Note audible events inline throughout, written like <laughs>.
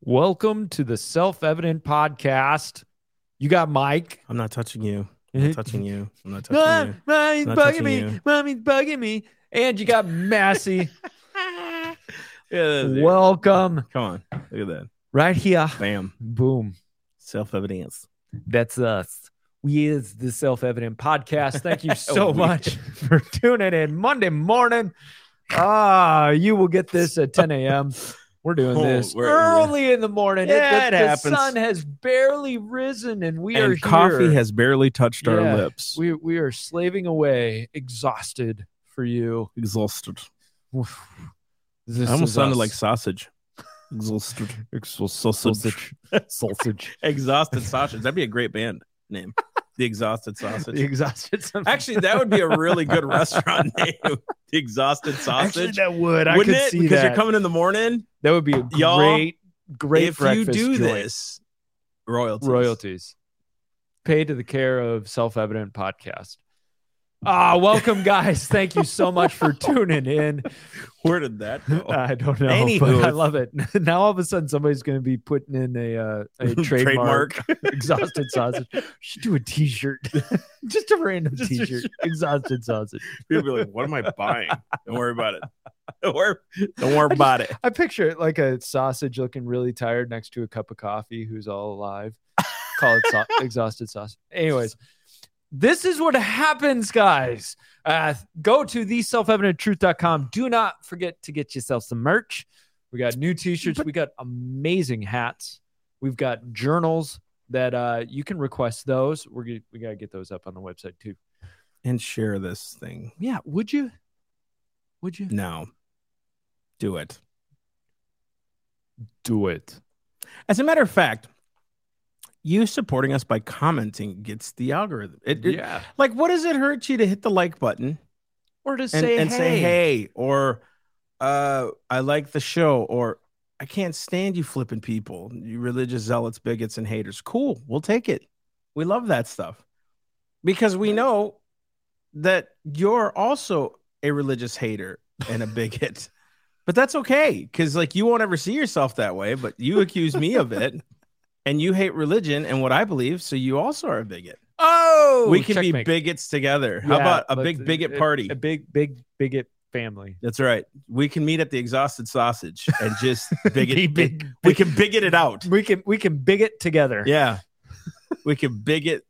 Welcome to the Self Evident Podcast. You got Mike. I'm not touching you. I'm not touching you. I'm not <laughs> touching Mom, you. mommy's Not bugging me. you. Mommy's bugging me. And you got Massey. <laughs> Yeah. Welcome come on. Look at that. right here. Bam. Boom. Self evidence. That's us. We is the Self Evident Podcast. Thank you <laughs> so much for tuning in Monday morning. Ah, you will get this at 10 a.m. We're doing Oh, this we're- early in the morning. Yeah, the, it the happens. sun has barely risen, and we are and coffee here. has barely touched Yeah, our lips. We we are slaving away, exhausted for you. Exhausted. This I almost sounded us. like sausage. Exhausted. <laughs> sausage. <laughs> sausage. <laughs> Exhausted sausage. That'd be a great band name. The Exhausted sausage. The exhausted Sausage. Actually, that would be a really good <laughs> restaurant name. The Exhausted Actually, Sausage. that would. I Wouldn't could it? because that. you're coming in the morning. that would be a Y'all, great, great if you do joint. this, royalties. royalties paid to the care of self-evident podcast ah welcome guys thank you so much for <laughs> tuning in Where did that go? <laughs> i don't know Anywho. but i love it <laughs> now all of a sudden somebody's going to be putting in a uh, a trademark, exhausted sausage should do a t-shirt just a random Just a t-shirt exhausted sausage People be like, "What am I buying?" Don't worry about it. Don't worry. Don't worry about it. i picture it like a sausage looking really tired next to a cup of coffee who's all alive call it so- exhausted sausage anyways this is what happens guys. Uh, go to theselfevidenttruth.com do not forget to get yourself some merch. We got new t-shirts. We got amazing hats. We've got journals that uh, you can request those. We're g- we got to get those up on the website too. And share this thing. Yeah. Would you? Would you? No. Do it. do it. As a matter of fact, you supporting us by commenting gets the algorithm. It, it- yeah like, what does it hurt you to hit the like button or to and, say and hey. say hey, or uh, I like the show, or I can't stand you flipping people, you religious zealots, bigots, and haters. Cool, we'll take it. We love that stuff because we know that you're also a religious hater and a <laughs> bigot. But that's okay because, like, you won't ever see yourself that way. But you accuse me of it, <laughs> and you hate religion and what I believe. So you also are a bigot. oh we can be bigots together. How Yeah, about a big bigot a- party? A big, big, bigot family. That's right. We can meet at the exhausted sausage and just <laughs> bigot. Be big, we can bigot it out. We can we can bigot together. Yeah, we can bigot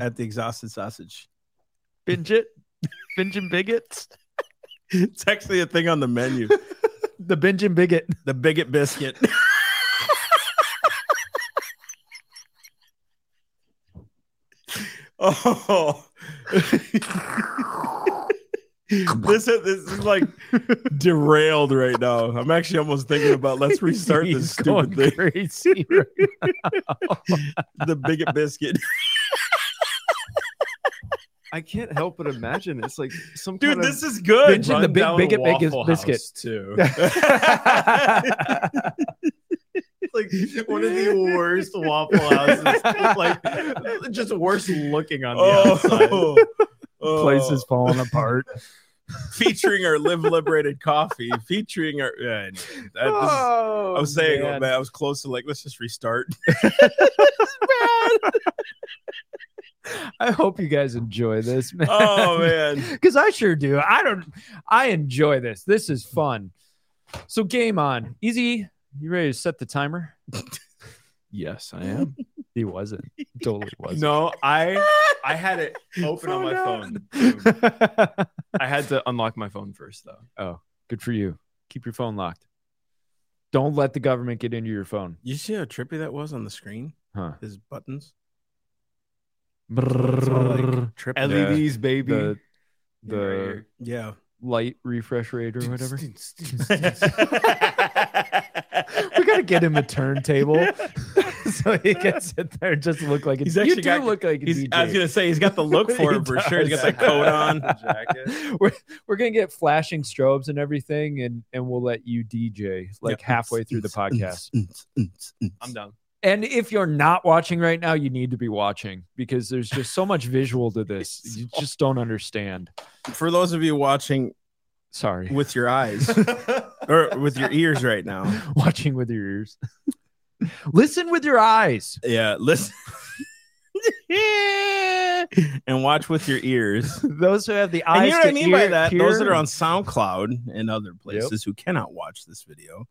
at the exhausted sausage. Binge it. Binge and bigots. <laughs> It's actually a thing on the menu. <laughs> The binge and bigot. The bigot biscuit. Oh. <laughs> this, is, this is like derailed right now. I'm actually almost thinking about let's restart He's this stupid going thing. crazy. right <laughs> The bigot biscuit. I can't help but imagine it's like some Dude, kind this is good. Binging the big bigot bigot biscuit. too. <laughs> now. like <laughs> one of the worst waffle houses, <laughs> like just worse looking on the oh. outside. Oh, <laughs> oh. Place is falling apart. featuring our live liberated coffee, featuring our. Yeah, anyway, that, this is- I was oh, saying, oh, man. I was close to like, let's just restart. I hope you guys enjoy this, man. Oh man, because I sure do. I don't. I enjoy this. This is fun. So game on. Easy. You ready to set the timer? Yes, I am. <laughs> He wasn't. Totally wasn't. No, I I had it <laughs> oh open on my phone. <laughs> I had to unlock my phone first though. oh, good for you. Keep your phone locked. Don't let the government get into your phone. you see how trippy that was on the screen? Huh. His buttons. Brrrr. Trip. LEDs, baby. the Yeah, right the. Yeah. light refresh rate or whatever. We get him a turntable <laughs> <laughs> so he can sit there and just look like a, He's you do got- look like a He's, DJ. I was gonna say he's got the look <laughs> for He it for sure. He's got that coat on. Jacket. we're, we're gonna get flashing strobes and everything and and we'll let you dj like Yeah. halfway through the podcast I'm done. and if you're not watching right now you need to be watching because there's just so much visual to this you just don't understand For those of you watching sorry with your eyes, <laughs> or with your ears right now. <laughs> Watching with your ears. Listen with your eyes. Yeah, listen. <laughs> and watch with your ears. Those who have the eyes. And you know what I to mean by that? hear- Those that are on SoundCloud and other places who cannot watch this video,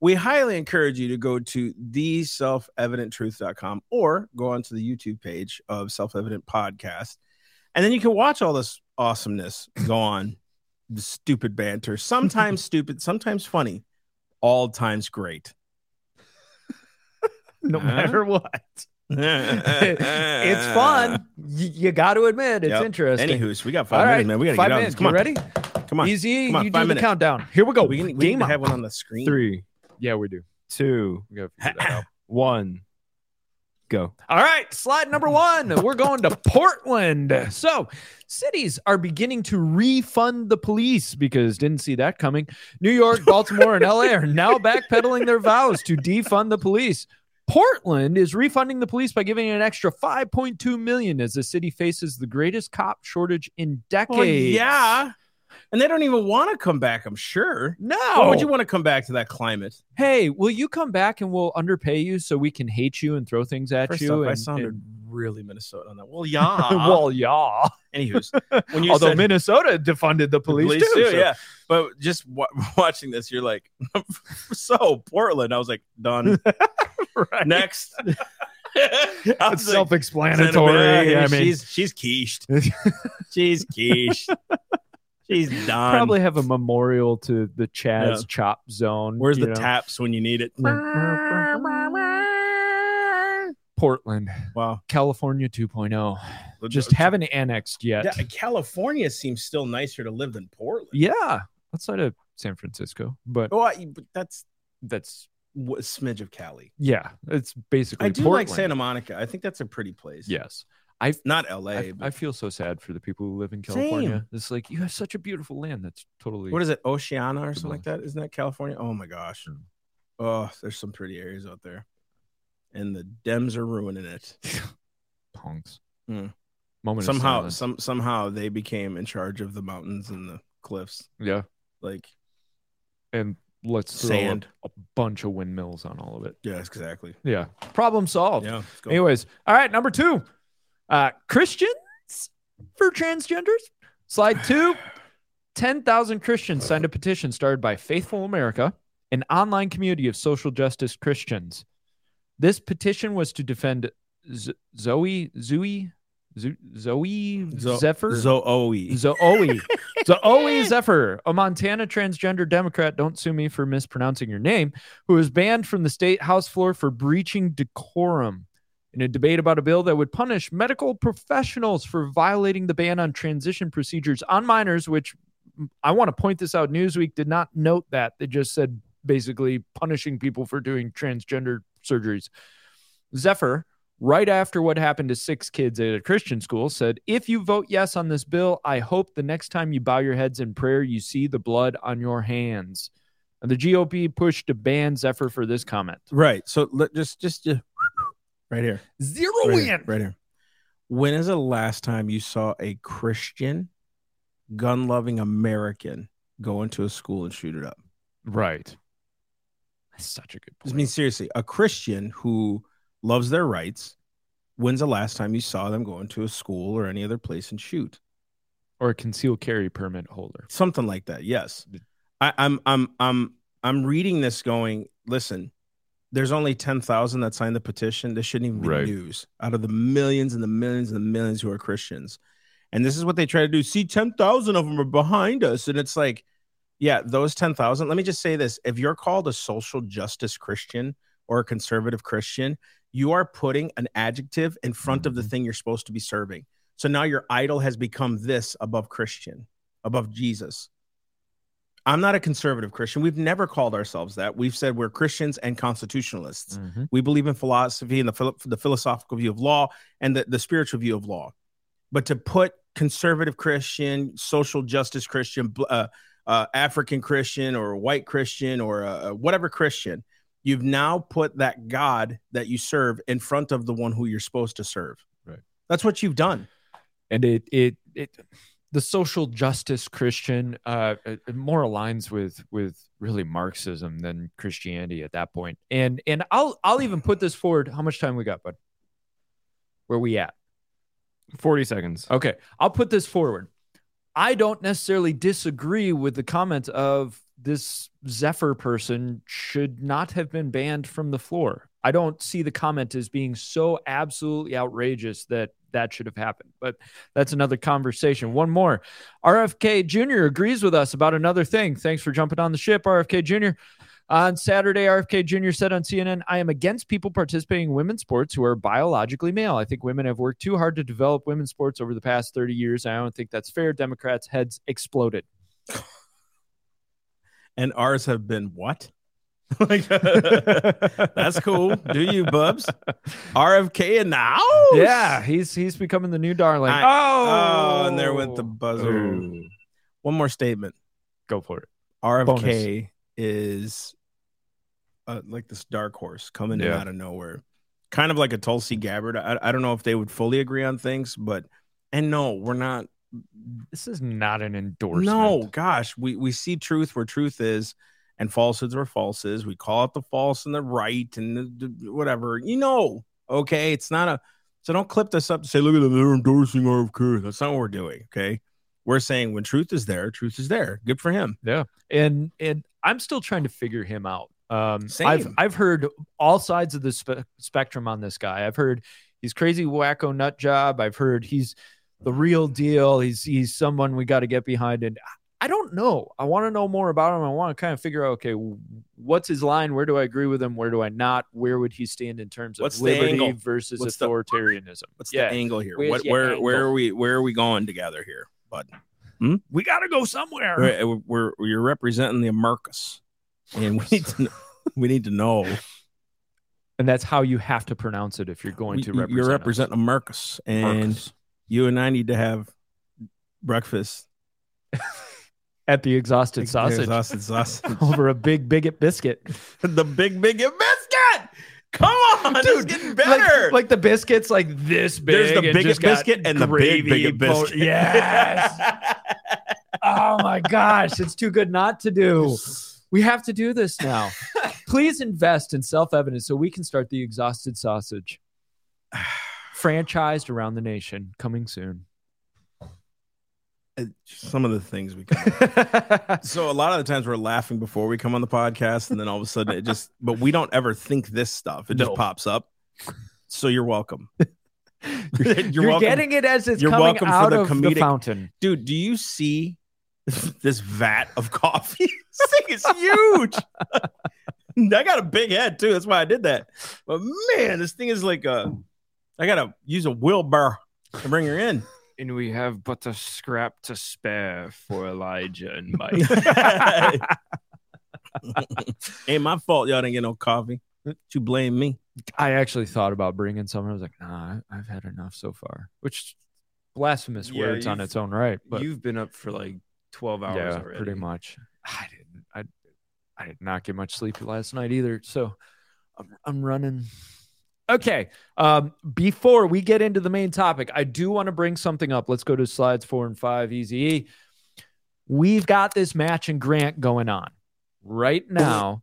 we highly encourage you to go to the self-evidenttruth.com or go onto the YouTube page of Self Evident Podcast. And then you can watch all this awesomeness go on. The stupid banter, <laughs> sometimes stupid, sometimes funny, all times great. no Huh? matter what. <laughs> it's fun. Y- you got to admit, it's Yep. interesting. Anywho's, we got five All minutes, right, man. We got to five get on minutes. Come on, you ready? come on. Easy. Come on, you do five the minutes. countdown. Here we go. We, can, we Game need to have one on the screen. Three, Yeah, we do. two, We gotta figure that out. <laughs> one, go. All right, slide number one. We're going to Portland. So, cities are beginning to refund the police because didn't see that coming. New York, Baltimore, and LA are now backpedaling their vows to defund the police. Portland is refunding the police by giving an extra 5.2 million as the city faces the greatest cop shortage in oh, decades. Well, yeah. And they don't even want to come back, I'm sure. No. Why would you want to come back to that climate? hey, will you come back and we'll underpay you so we can hate you and throw things at First you? off, I sounded and- really Minnesota on that. Well, <laughs> yeah. well, yeah. Anywho's, when you <laughs> Although said Minnesota defunded the police, police too. too, so- yeah. But just wa- <laughs> watching this, you're like, so Portland. I was like, done. Right. Next. It's self-explanatory. yeah, I mean, she's she's quiche. She's quiche. She's done. probably have a memorial to the Chaz Yeah. Chop Zone. Where's the know? taps when you need it? Portland, Wow. California 2.0. Just haven't annexed yet. Yeah, California seems still nicer to live than Portland. Yeah, outside of San Francisco, but Oh, I, but that's that's a smidge of Cali. yeah, it's basically. I do Portland. like Santa Monica. I think that's a pretty place. Yes, not LA. I, but I feel so sad for the people who live in California. Same. It's like you have such a beautiful land that's totally. what is it, Oceana or something like that? Isn't that California? Oh my gosh. Hmm. Oh, there's some pretty areas out there, and the Dems are ruining it. <laughs> punks? Hmm. Moment somehow, some somehow they became in charge of the mountains and the cliffs. yeah, Like, and let's throw Sand. A, a bunch of windmills on all of it. yes, exactly. Yeah, problem solved. Yeah. Anyways, all right, number two, uh, Christians for transgenders. Slide two, 10,000 Christians signed a petition started by Faithful America, an online community of social justice Christians. This petition was to defend Z- Zoe, Zoe, Zo- Zoe Zo- Zephyr. Zoe. Zoe. <laughs> Zooey Zephyr, a Montana transgender Democrat, don't sue me for mispronouncing your name, who was banned from the state House floor for breaching decorum in a debate about a bill that would punish medical professionals for violating the ban on transition procedures on minors, which I want to point this out. Newsweek did not note that. They just said basically punishing people for doing transgender surgeries. Zephyr, right after what happened to six kids at a Christian school, said, If you vote yes on this bill, I hope the next time you bow your heads in prayer, you see the blood on your hands. And the GOP pushed to ban Zephyr for this comment. Right. So let just just uh, right here. Zero Right here, right here. When is the last time you saw a Christian, gun loving American go into a school and shoot it up? Right. That's such a good point. I mean, seriously, a Christian who loves their rights. When's the last time you saw them go into a school or any other place and shoot? Or a concealed carry permit holder. Something like that. Yes. I, I'm I'm I'm I'm reading this going, listen, there's only 10,000 that signed the petition. This shouldn't even be Right. news out of the millions and the millions and the millions who are Christians. And this is what they try to do. See, 10,000 of them are behind us. And it's like, yeah, those 10,000. Let me just say this if you're called a social justice Christian or a conservative Christian, you are putting an adjective in front of the Mhm. thing you're supposed to be serving. So now your idol has become this above Christian, above Jesus. I'm not a conservative Christian. We've never called ourselves that. We've said we're Christians and constitutionalists. Mhm. We believe in philosophy and the, the philosophical view of law and the, the spiritual view of law. But to put conservative Christian, social justice Christian, uh, uh, African Christian, or white Christian, or uh, whatever Christian, you've now put that God that you serve in front of the one who you're supposed to serve. Right. That's what you've done. and it it it the social justice Christian uh, more aligns with with really Marxism than Christianity at that point. And and I'll I'll even put this forward. How much time we got, bud? Where we at? 40 seconds. Okay, I'll put this forward. I don't necessarily disagree with the comment of this Zephyr person should not have been banned from the floor. I don't see the comment as being so absolutely outrageous that that should have happened. But that's another conversation. One more. RFK Jr. agrees with us about another thing. Thanks for jumping on the ship, RFK Jr. On Saturday, RFK Jr. said on CNN, I am against people participating in women's sports who are biologically male. I think women have worked too hard to develop women's sports over the past 30 years. I don't think that's fair. Democrats' heads exploded. And ours have been what? Like, <laughs> that's cool. Do you, Bubs? RFK in the house? Yeah, he's he's becoming the new darling. I- oh, Oh, and there went the buzzer. Ooh. One more statement. Go for it. RFK is uh, like this dark horse coming in Yeah. out of nowhere, kind of like a Tulsi Gabbard. I, I don't know if they would fully agree on things, but and no, we're not. This is not an endorsement. No, gosh, we we see truth where truth is, and falsehoods where falses. We call it the false and the right and the, the- whatever. You know, okay, it's not a. So don't clip this up to say, look at them, they're endorsing RFK. That's not what we're doing. Okay, we're saying when truth is there, truth is there. Good for him. Yeah, and and I'm still trying to figure him out. Um, I've I've heard all sides of the spe- spectrum on this guy. I've heard he's crazy wacko nut job. I've heard he's the real deal. He's he's someone we got to get behind. And I don't know. I want to know more about him. I want to kind of figure out okay, what's his line? Where do I agree with him? Where do I not? Where would he stand in terms of What's the liberty angle? versus What's the- authoritarianism? What's yeah, the angle here? What, your where where are we where are we going together here, bud? Hmm? we got to go somewhere. We're, eh, we're you're representing the Americas, and we need to kn- we need to know And that's how you have to pronounce it if you're going to represent. you're representing Americas, and Marcus. you and I need to have breakfast <laughs> at the exhausted sausage exhausted sausage, <laughs> over a big bigot biscuit. <laughs> the big big biscuit. Come on, it's getting better. Like, like the biscuits, like this big. There's the biggest biscuit and the big bigot biscuit. Yes. <laughs> oh my gosh, it's too good not to do. We have to do this now. Please invest in self evidence so we can start the exhausted sausage. <sighs> Franchised around the nation, coming soon. Uh, some of the things we. <laughs> So a lot of the times we're laughing before we come on the podcast, and then all of a sudden it just. But we don't ever think this stuff. It just No. pops up. So you're welcome. <laughs> You're, You're welcome. getting it as it's You're coming welcome for out the of the comedic- fountain. dude. Do you see <laughs> this vat of coffee? this thing is huge. I got a big head too. That's why I did that. But man, this thing is like a. I gotta use a wheelbarrow to bring her in. And we have but a scrap to spare for Elijah and <laughs> Mike. <laughs> Ain't my fault y'all didn't get no coffee. You blame me. I actually thought about bringing some. I was like, nah, I- I've had enough so far. Which blasphemous Yeah, words on its own right, but You've been up for like 12 hours yeah, already. pretty much. I didn't. I I did not get much sleep last night either. So I'm, I'm running. Okay. Um, before we get into the main topic, I do want to bring something up. Let's go to slides four and five. Easy. We've got this matching grant going on right now.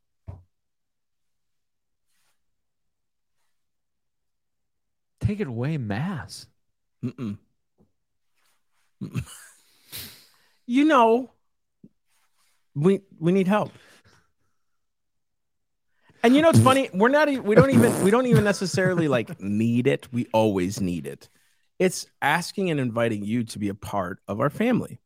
Take it away, Mass. Mm-mm. Mm-mm. you know, we we need help. And you know it's funny, we're not we don't even we don't even necessarily like need it. We always need it. It's asking and inviting you to be a part of our family.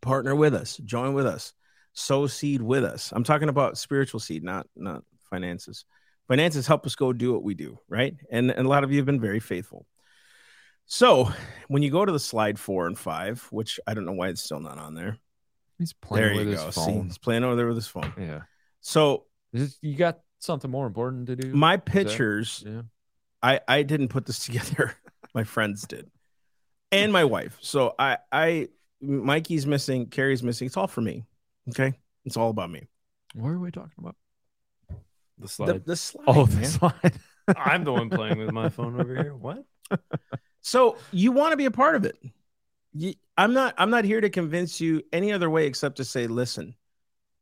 Partner with us, join with us, sow seed with us. I'm talking about spiritual seed, not not finances. Finances help us go do what we do, right? And, and a lot of you have been very faithful. So when you go to the slide four and five, which I don't know why it's still not on there. He's playing There with you his go. See, phone. he's playing over there with his phone. Yeah. So this- you got something more important to do? my that- pictures, yeah. I I didn't put this <laughs> together. my friends did, and my wife. So I I Mikey's missing, Carrie's missing. It's all for me. Okay, it's all about me. What are we talking about? The The, slide. the slide, Oh, the man. slide. <laughs> I'm the one playing with my phone over here. What? <laughs> So you want to be a part of it. Ye- I'm not I'm not here to convince you any other way except to say, listen,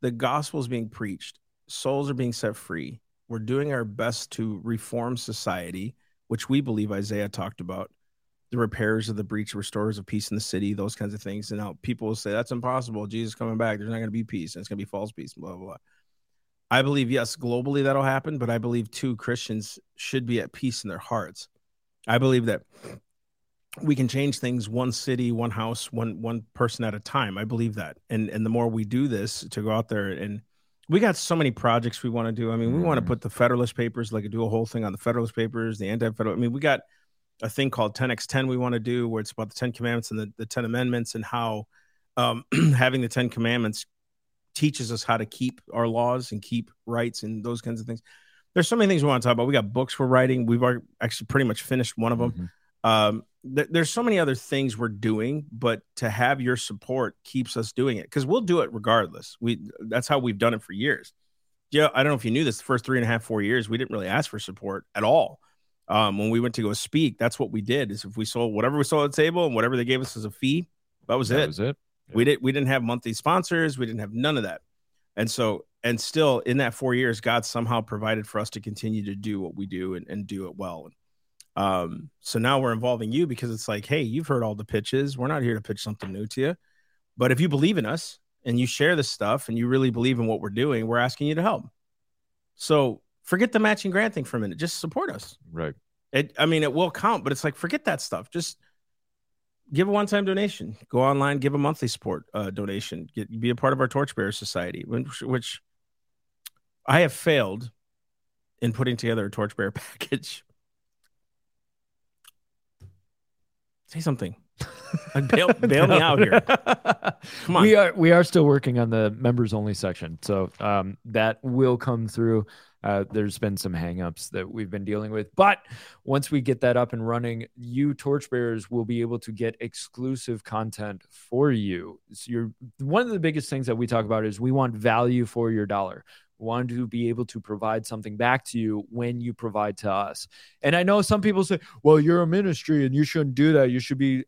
the gospel is being preached, souls are being set free. We're doing our best to reform society, which we believe Isaiah talked about, the repairs of the breach, restorers of peace in the city, those kinds of things. And now people will say that's impossible. Jesus coming back. There's not going to be peace, and it's going to be false peace. Blah blah blah. I believe yes, globally that'll happen, but I believe too Christians should be at peace in their hearts. I believe that we can change things one city, one house, one one person at a time. I believe that. And and the more we do this to go out there and we got so many projects we want to do. I mean, we want to put the Federalist Papers, like do a whole thing on the Federalist Papers, the anti-federal. I mean, we got a thing called 10x10 we want to do where it's about the 10 commandments and the, the 10 amendments and how um, <clears throat> having the 10 commandments teaches us how to keep our laws and keep rights and those kinds of things. There's so many things we want to talk about. We got books we're writing. We've actually pretty much finished one of them Mhm. Um th- there's so many other things we're doing but to have your support keeps us doing it because we'll do it regardless. We that's how we've done it for years. Yeah i don't know if you knew this the first three and a half four years we didn't really ask for support at all. Um when we went to go speak that's what we did is if we sold whatever we sold at the table and whatever they gave us as a fee that was That it. was it. we didn't we didn't have monthly sponsors we didn't have none of that. And so and still in that four years god somehow provided for us to continue to do what we do and, and do it well um so now we're involving you because it's like hey you've heard all the pitches. We're not here to pitch something new to you. But if you believe in us and you share this stuff and you really believe in what we're doing we're asking you to help. So forget the matching grant thing for a minute. Just support us. Right. it i mean it will count but it's like forget that stuff. Just give a one-time donation. Go online give a monthly support uh, donation. Get, be a part of our torchbearer society which, which i have failed in putting together a torchbearer <laughs> package say something like <laughs> bail, bail me out here <laughs> Come on. We are we are still working on the members only section, so um, that will come through. Uh, there's been some hangups that we've been dealing with, but once we get that up and running, you torchbearers will be able to get exclusive content for you. So you're one of the biggest things that we talk about is we want value for your dollar. We want to be able to provide something back to you when you provide to us. And I know some people say, "Well, you're a ministry and you shouldn't do that. You should be."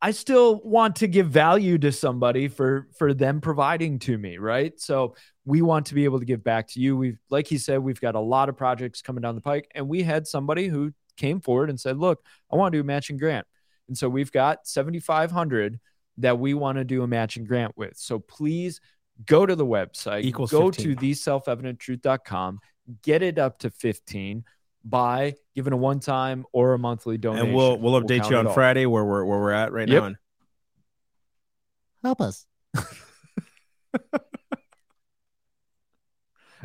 I still want to give value to somebody for for them providing to me, right? So we want to be able to give back to you. We've like he said, we've got a lot of projects coming down the pike, and we had somebody who came forward and said, "Look, I want to do a matching grant," and so we've got seventy five hundred that we want to do a matching grant with. So please go to the website, Equals go 15. to theselfevidenttruth.com, get it up to fifteen by giving a one time or a monthly donation. and we'll we'll update count you on friday where we're where we're at right Yep. now and Help us. <laughs> <laughs>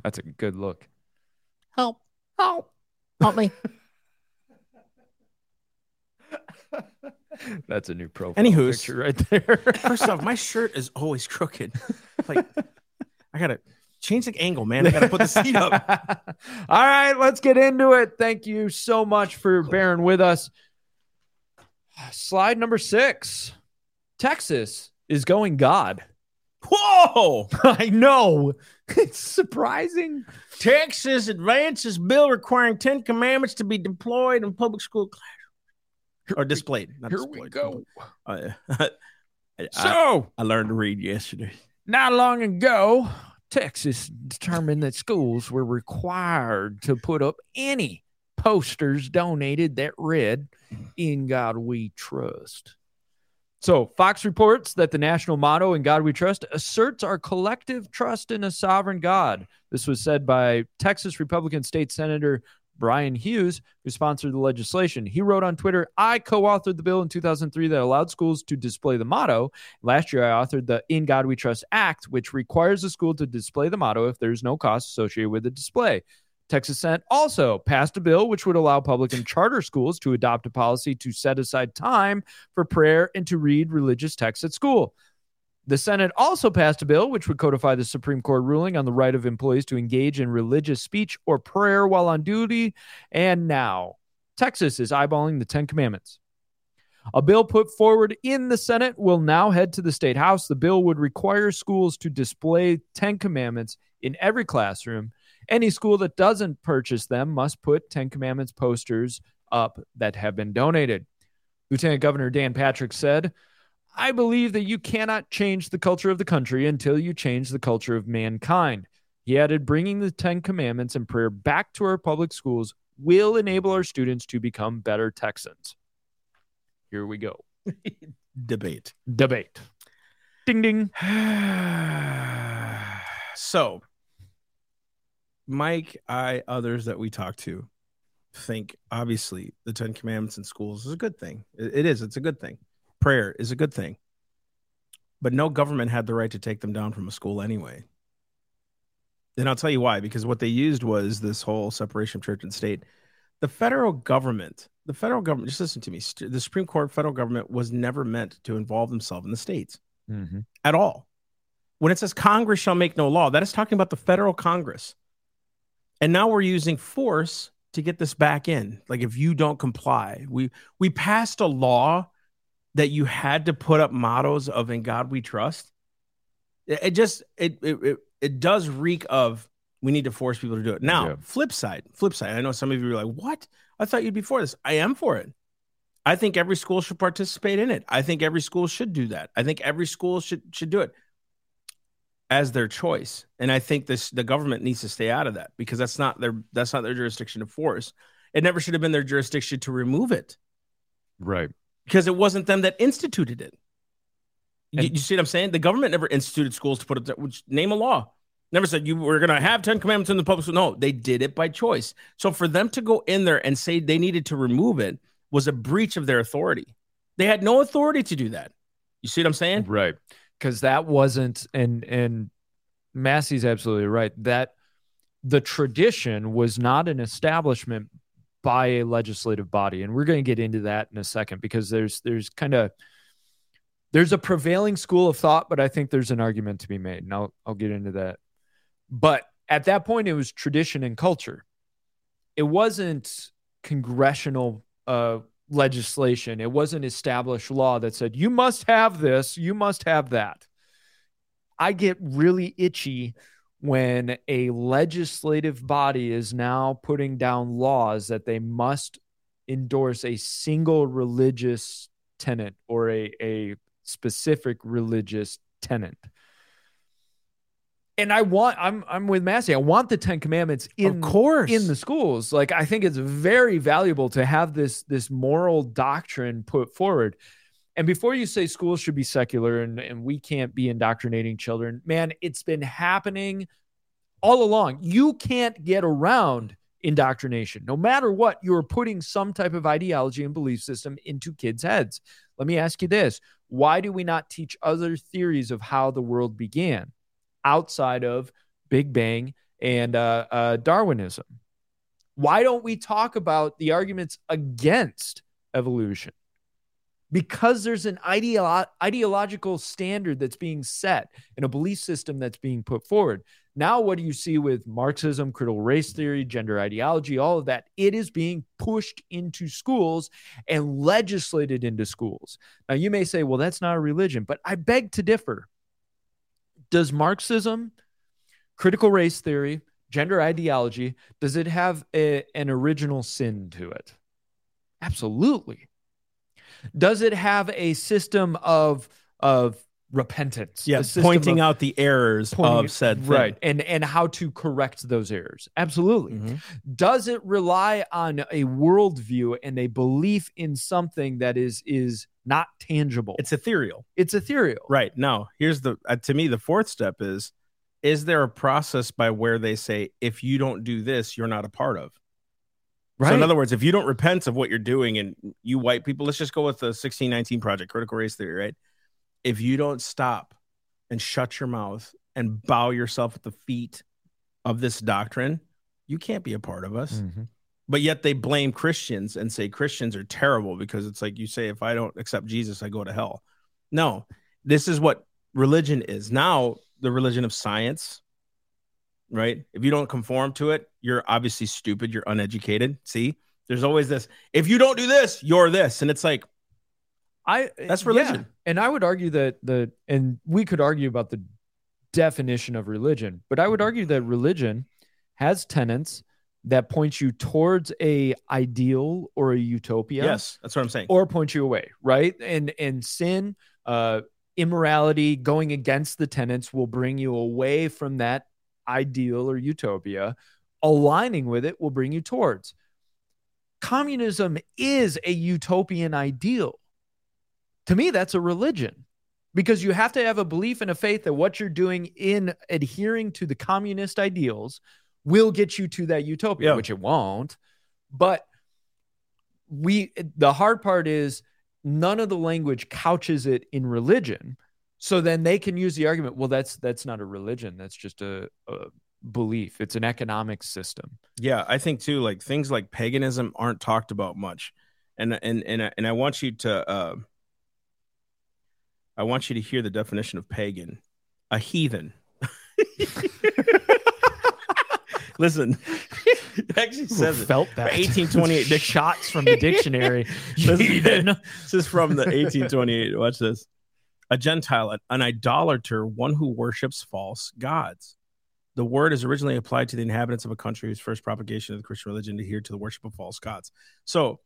That's a good look. Help. Help. Help me. <laughs> <laughs> That's a new profile Anywho's. picture right there. <laughs> First off, my shirt is always crooked. <laughs> Like, I gotta change the angle, man. I gotta put the seat up. All right, let's get into it. Thank you so much for bearing with us. Slide number six Texas is going God. Whoa! I know. It's surprising. Texas advances bill requiring Ten Commandments to be deployed in public school classrooms or displayed. Not Here we displayed. go. Uh, <laughs> I, So, I learned to read yesterday. not long ago, Texas determined that schools were required to put up any posters donated that read, In God We Trust. So, Fox reports that the national motto, In God We Trust, asserts our collective trust in a sovereign God. This was said by Texas Republican State Senator Bryan Hughes, who sponsored the legislation. He wrote on Twitter I co authored the bill in 2003 that allowed schools to display the motto. Last year, I authored the In God We Trust Act, which requires a school to display the motto if there's no cost associated with the display. Texas Senate also passed a bill which would allow public and charter schools to adopt a policy to set aside time for prayer and to read religious texts at school. The Senate also passed a bill which would codify the Supreme Court ruling on the right of employees to engage in religious speech or prayer while on duty. And now, Texas is eyeballing the Ten Commandments. A bill put forward in the Senate will now head to the state house. The bill would require schools to display 10 commandments in every classroom. Any school that doesn't purchase them must put 10 commandments posters up that have been donated. Lieutenant Governor Dan Patrick said, I believe that you cannot change the culture of the country until you change the culture of mankind. He added, bringing the Ten Commandments and prayer back to our public schools will enable our students to become better Texans. Here we go. <laughs> Debate. Debate. Ding ding. <sighs> so, Mike, I, others that we talk to think obviously the Ten Commandments in schools is a good thing. It- it is. It's a good thing. Prayer is a good thing. But no government had the right to take them down from a school anyway. And I'll tell you why, because what they used was this whole separation of church and state. The federal government, the federal government, just listen to me, the Supreme Court, federal government was never meant to involve themselves in the states Mm-hmm. at all. When it says Congress shall make no law, that is talking about the federal Congress. And now we're using force to get this back in. Like if you don't comply, we we passed a law that you had to put up mottos of "In God We Trust." It, just it, it it it does reek of we need to force people to do it. Now, Yeah. flip side, flip side. I know some of you are like, "What? I thought you'd be for this." I am for it. I think every school should participate in it. I think every school should do that. I think every school should should do it as their choice. And I think this the government needs to stay out of that because that's not their that's not their jurisdiction to force. It never should have been their jurisdiction to remove it Right. Because it wasn't them that instituted it. You, you see what I'm saying? The government never instituted schools to put it. there, Which name a law. Never said you were going to have Ten Commandments in the public school. No, they did it by choice. So for them to go in there and say they needed to remove it was a breach of their authority. They had no authority to do that. You see what I'm saying? Right. Because that wasn't and and Massey's absolutely right. That the tradition was not an establishment by a legislative body. And we're going to get into that in a second because there's there's kind of there's a prevailing school of thought, but I think there's an argument to be made. And I'll I'll get into that. But at that point it was tradition and culture. It wasn't congressional uh legislation. It wasn't established law that said, you must have this, you must have that. I get really itchy when a legislative body is now putting down laws that they must endorse a single religious tenant or a, a specific religious tenant. And I want I'm I'm with Massey. I want the Ten Commandments in of course. in the schools like i think it's very valuable to have this this moral doctrine put forward and before you say schools should be secular and, and we can't be indoctrinating children man it's been happening all along you can't get around indoctrination no matter what you're putting some type of ideology and belief system into kids heads let me ask you this why do we not teach other theories of how the world began outside of big bang and uh, uh, Darwinism. Why don't we talk about the arguments against evolution? Because there's an ideolo- ideological standard that's being set and a belief system that's being put forward. Now, what do you see with Marxism, critical race theory, gender ideology, all of that? It is being pushed into schools and legislated into schools. Now, you may say, well, that's not a religion, but I beg to differ. Does Marxism, critical race theory, gender ideology, does it have a, an original sin to it? Absolutely. Does it have a system of of repentance? Yes, pointing of out the errors pointing- of said thing. right and and how to correct those errors? Absolutely. Mhm. Does it rely on a worldview and a belief in something that is is not tangible? It's ethereal. it's ethereal. Right. Now, here's the uh, to me the fourth step is is there a process by where they say if you don't do this, you're not a part of? Right. So in other words, if you don't repent of what you're doing and you white people, let's just go with the 1619 project, critical race theory, right? If you don't stop and shut your mouth and bow yourself at the feet of this doctrine, you can't be a part of us. Mhm. But yet they blame Christians and say Christians are terrible because it's like you say, if I don't accept Jesus, I go to hell. No, this is what religion is. Now, the religion of science, right? If you don't conform to it, you're obviously stupid, you're uneducated. See, there's always this if you don't do this, you're this. And it's like, I That's yeah. religion. And I would argue that the and we could argue about the definition of religion, but I would argue that religion has tenets that point you towards a ideal or a utopia yes, that's what I'm saying. or point you away, right? And and sin Uh, immorality, going against the tenets, will bring you away from that ideal or utopia. Aligning with it will bring you towards. Communism is a utopian ideal. To me, that's a religion because you have to have a belief and a faith that what you're doing in adhering to the communist ideals will get you to that utopia, Yeah. which it won't. But we, the hard part is none of the language couches it in religion. So then they can use the argument, well, that's that's not a religion. That's just a, a belief. It's an economic system. Yeah, I think too. Like things like paganism aren't talked about much, and and and and I want you to. Uh, I want you to hear the definition of pagan: a heathen. <laughs> Listen, it <laughs> actually says it. felt that 1828 dic- shots from the dictionary. <laughs> Listen, Heathen. This is from the 1828. Watch this. A Gentile, an idolater, one who worships false gods. The word is originally applied to the inhabitants of a country whose first propagation of the Christian religion adhered to the worship of false gods. So,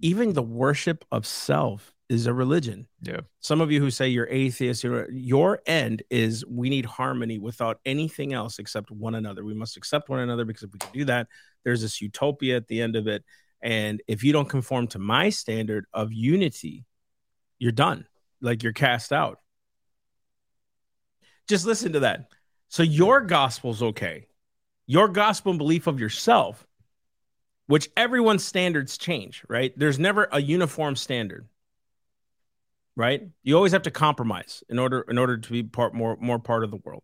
even the worship of self is a religion. Yeah. Some of you who say you're atheist, you're, your end is we need harmony without anything else except one another. We must accept one another because if we can do that, there's this utopia at the end of it. And if you don't conform to my standard of unity, you're done. Like you're cast out. Just listen to that. So your gospel's okay. Your gospel and belief of yourself, which everyone's standards change, right? There's never a uniform standard. Right? You always have to compromise in order in order to be part more more part of the world.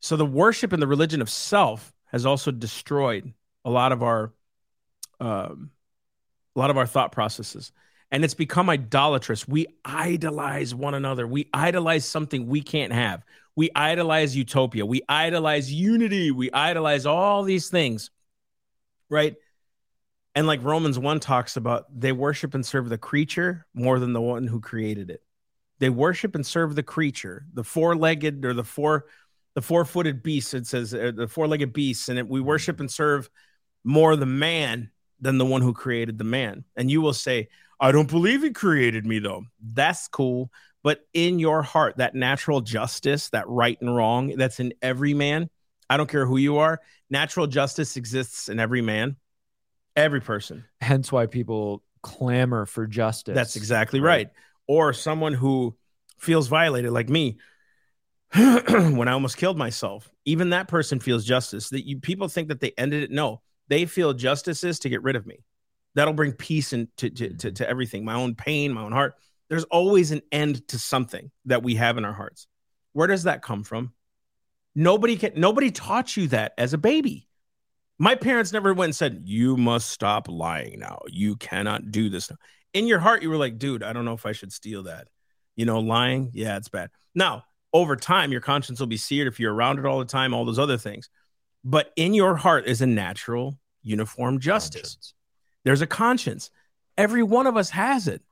So the worship and the religion of self has also destroyed a lot of our um, a lot of our thought processes and it's become idolatrous. We idolize one another. We idolize something we can't have. We idolize utopia. We idolize unity. We idolize all these things right? And like romans 1 talks about they worship and serve the creature more than the one who created it. They worship and serve the creature the four-legged or the four the four-footed beast it says uh, the four-legged beasts and it, we worship and serve more the man than the one who created the man. And you will say, I don't believe he created me, though. That's cool. But in your heart, that natural justice, that right and wrong, that's in every man. I don't care who you are. Natural justice exists in every man, every person. Hence why people clamor for justice. That's exactly right. Or someone who feels violated, like me, <clears throat> when I almost killed myself. Even that person feels justice. That you people think that they ended it. No, they feel justice is to get rid of me. That'll bring peace into to, to, to, to everything. My own pain, my own heart. There's always an end to something that we have in our hearts. Where does that come from? Nobody can. Nobody taught you that as a baby. My parents never went and said, "You must stop lying now. You cannot do this." Now. In your heart, you were like, "Dude, I don't know if I should steal that." You know, lying, yeah, it's bad. Now, over time, your conscience will be seared if you're around it all the time. All those other things, but in your heart is a natural, uniform justice. Conscience. There's a conscience. Every one of us has it.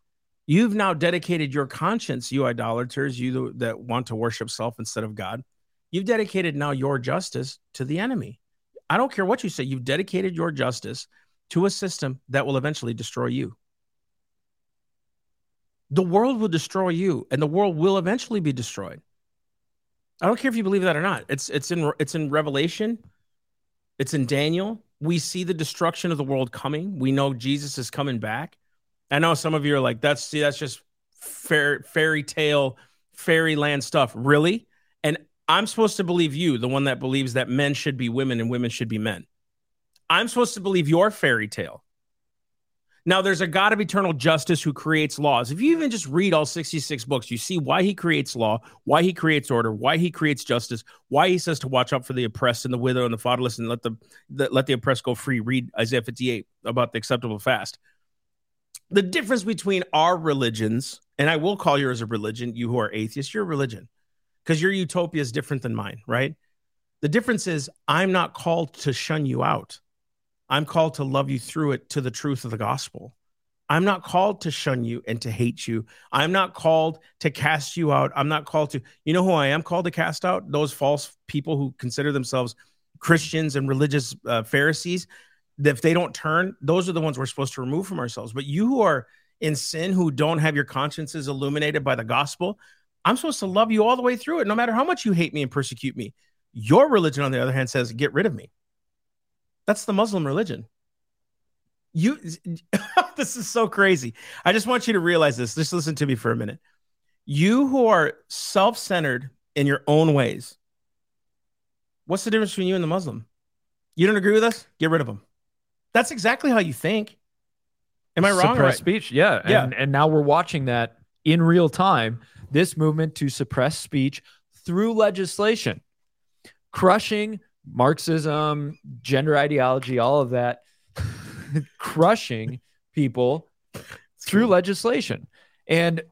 You've now dedicated your conscience, you idolaters, you that want to worship self instead of God. You've dedicated now your justice to the enemy. I don't care what you say. You've dedicated your justice to a system that will eventually destroy you. The world will destroy you, and the world will eventually be destroyed. I don't care if you believe that or not. It's it's in it's in Revelation. It's in Daniel. We see the destruction of the world coming. We know Jesus is coming back. I know some of you are like, that's see, that's just fair, fairy tale, fairyland stuff. Really? And I'm supposed to believe you, the one that believes that men should be women and women should be men. I'm supposed to believe your fairy tale. Now, there's a God of eternal justice who creates laws. If you even just read all 66 books, you see why he creates law, why he creates order, why he creates justice, why he says to watch out for the oppressed and the widow and the fatherless and let the, the let the oppressed go free. Read Isaiah 58 about the acceptable fast. The difference between our religions, and I will call yours a religion, you who are atheists, your religion, because your utopia is different than mine, right? The difference is I'm not called to shun you out. I'm called to love you through it to the truth of the gospel. I'm not called to shun you and to hate you. I'm not called to cast you out. I'm not called to, you know who I am called to cast out? Those false people who consider themselves Christians and religious uh, Pharisees. If they don't turn, those are the ones we're supposed to remove from ourselves. But you who are in sin who don't have your consciences illuminated by the gospel, I'm supposed to love you all the way through it, no matter how much you hate me and persecute me. Your religion, on the other hand, says, get rid of me. That's the Muslim religion. You, <laughs> this is so crazy. I just want you to realize this. Just listen to me for a minute. You who are self centered in your own ways, what's the difference between you and the Muslim? You don't agree with us? Get rid of them. That's exactly how you think. Am I wrong? Suppress Right? speech. Yeah. Yeah. And, and now we're watching that in real time. This movement to suppress speech through legislation, crushing Marxism, gender ideology, all of that, <laughs> crushing people through legislation. And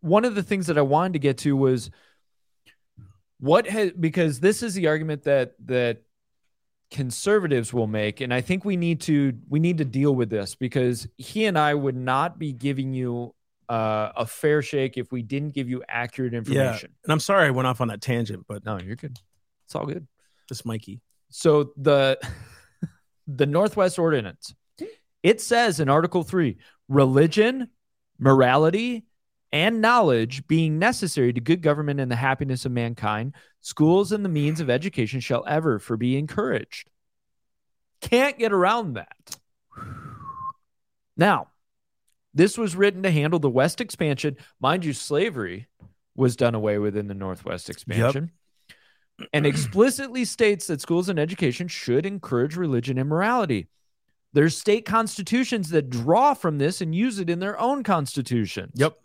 one of the things that I wanted to get to was what has because this is the argument that that conservatives will make and i think we need to we need to deal with this because he and i would not be giving you uh, a fair shake if we didn't give you accurate information. And I'm sorry I went off on that tangent, but no you're good. It's all good this Mikey. so the <laughs> the northwest ordinance it says in article 3 religion morality and knowledge being necessary to good government and the happiness of mankind schools and the means of education shall ever for be encouraged. Can't get around that. Now this was written to handle the west expansion. Mind you slavery was done away with in the northwest expansion and explicitly states that schools and education should encourage religion and morality. There's state constitutions that draw from this and use it in their own constitutions. Yep.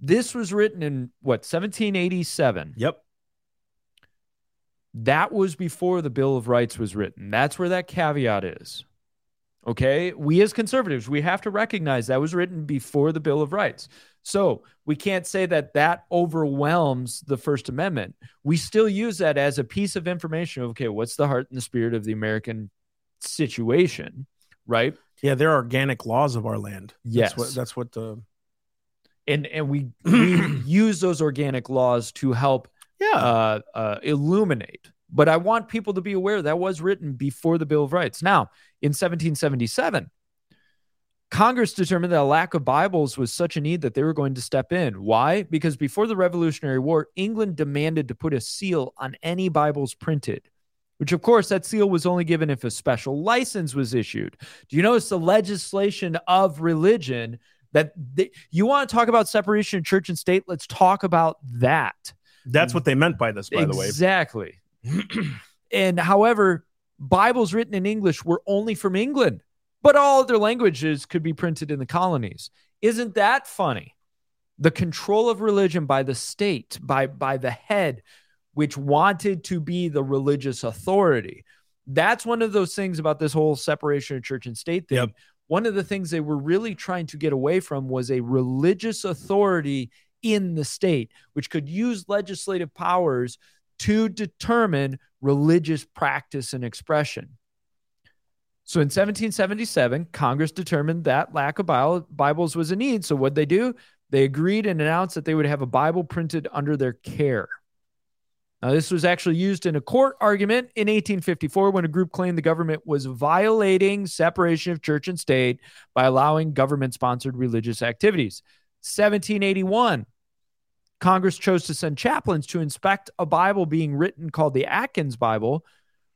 This was written in what, 1787. Yep. That was before the Bill of Rights was written. That's where that caveat is. Okay. We as conservatives, we have to recognize that was written before the Bill of Rights. So we can't say that that overwhelms the First Amendment. We still use that as a piece of information. Okay. What's the heart and the spirit of the American situation? Right. Yeah, they're organic laws of our land. Yes. That's what that's what the And, and we, <clears throat> we use those organic laws to help Yeah. uh, uh, illuminate. But I want people to be aware that was written before the Bill of Rights. Now, in 1777, Congress determined that a lack of Bibles was such a need that they were going to step in. Why? Because before the Revolutionary War, England demanded to put a seal on any Bibles printed, which, of course, that seal was only given if a special license was issued. Do you notice the legislation of religion that they, you want to talk about separation of church and state? Let's talk about that. that's what they meant by this, by the way. Exactly. And however, Bibles written in English were only from England, but all other languages could be printed in the colonies. Isn't that funny? The control of religion by the state, by by the head, which wanted to be the religious authority. That's one of those things about this whole separation of church and state thing. Yep. One of the things they were really trying to get away from was a religious authority in the state, which could use legislative powers to determine religious practice and expression. So in 1777, Congress determined that lack of Bibles was a need. So what they do? They agreed and announced that they would have a Bible printed under their care. Now, this was actually used in a court argument in 1854 when a group claimed the government was violating separation of church and state by allowing government sponsored religious activities. 1781, Congress chose to send chaplains to inspect a Bible being written called the Atkins Bible.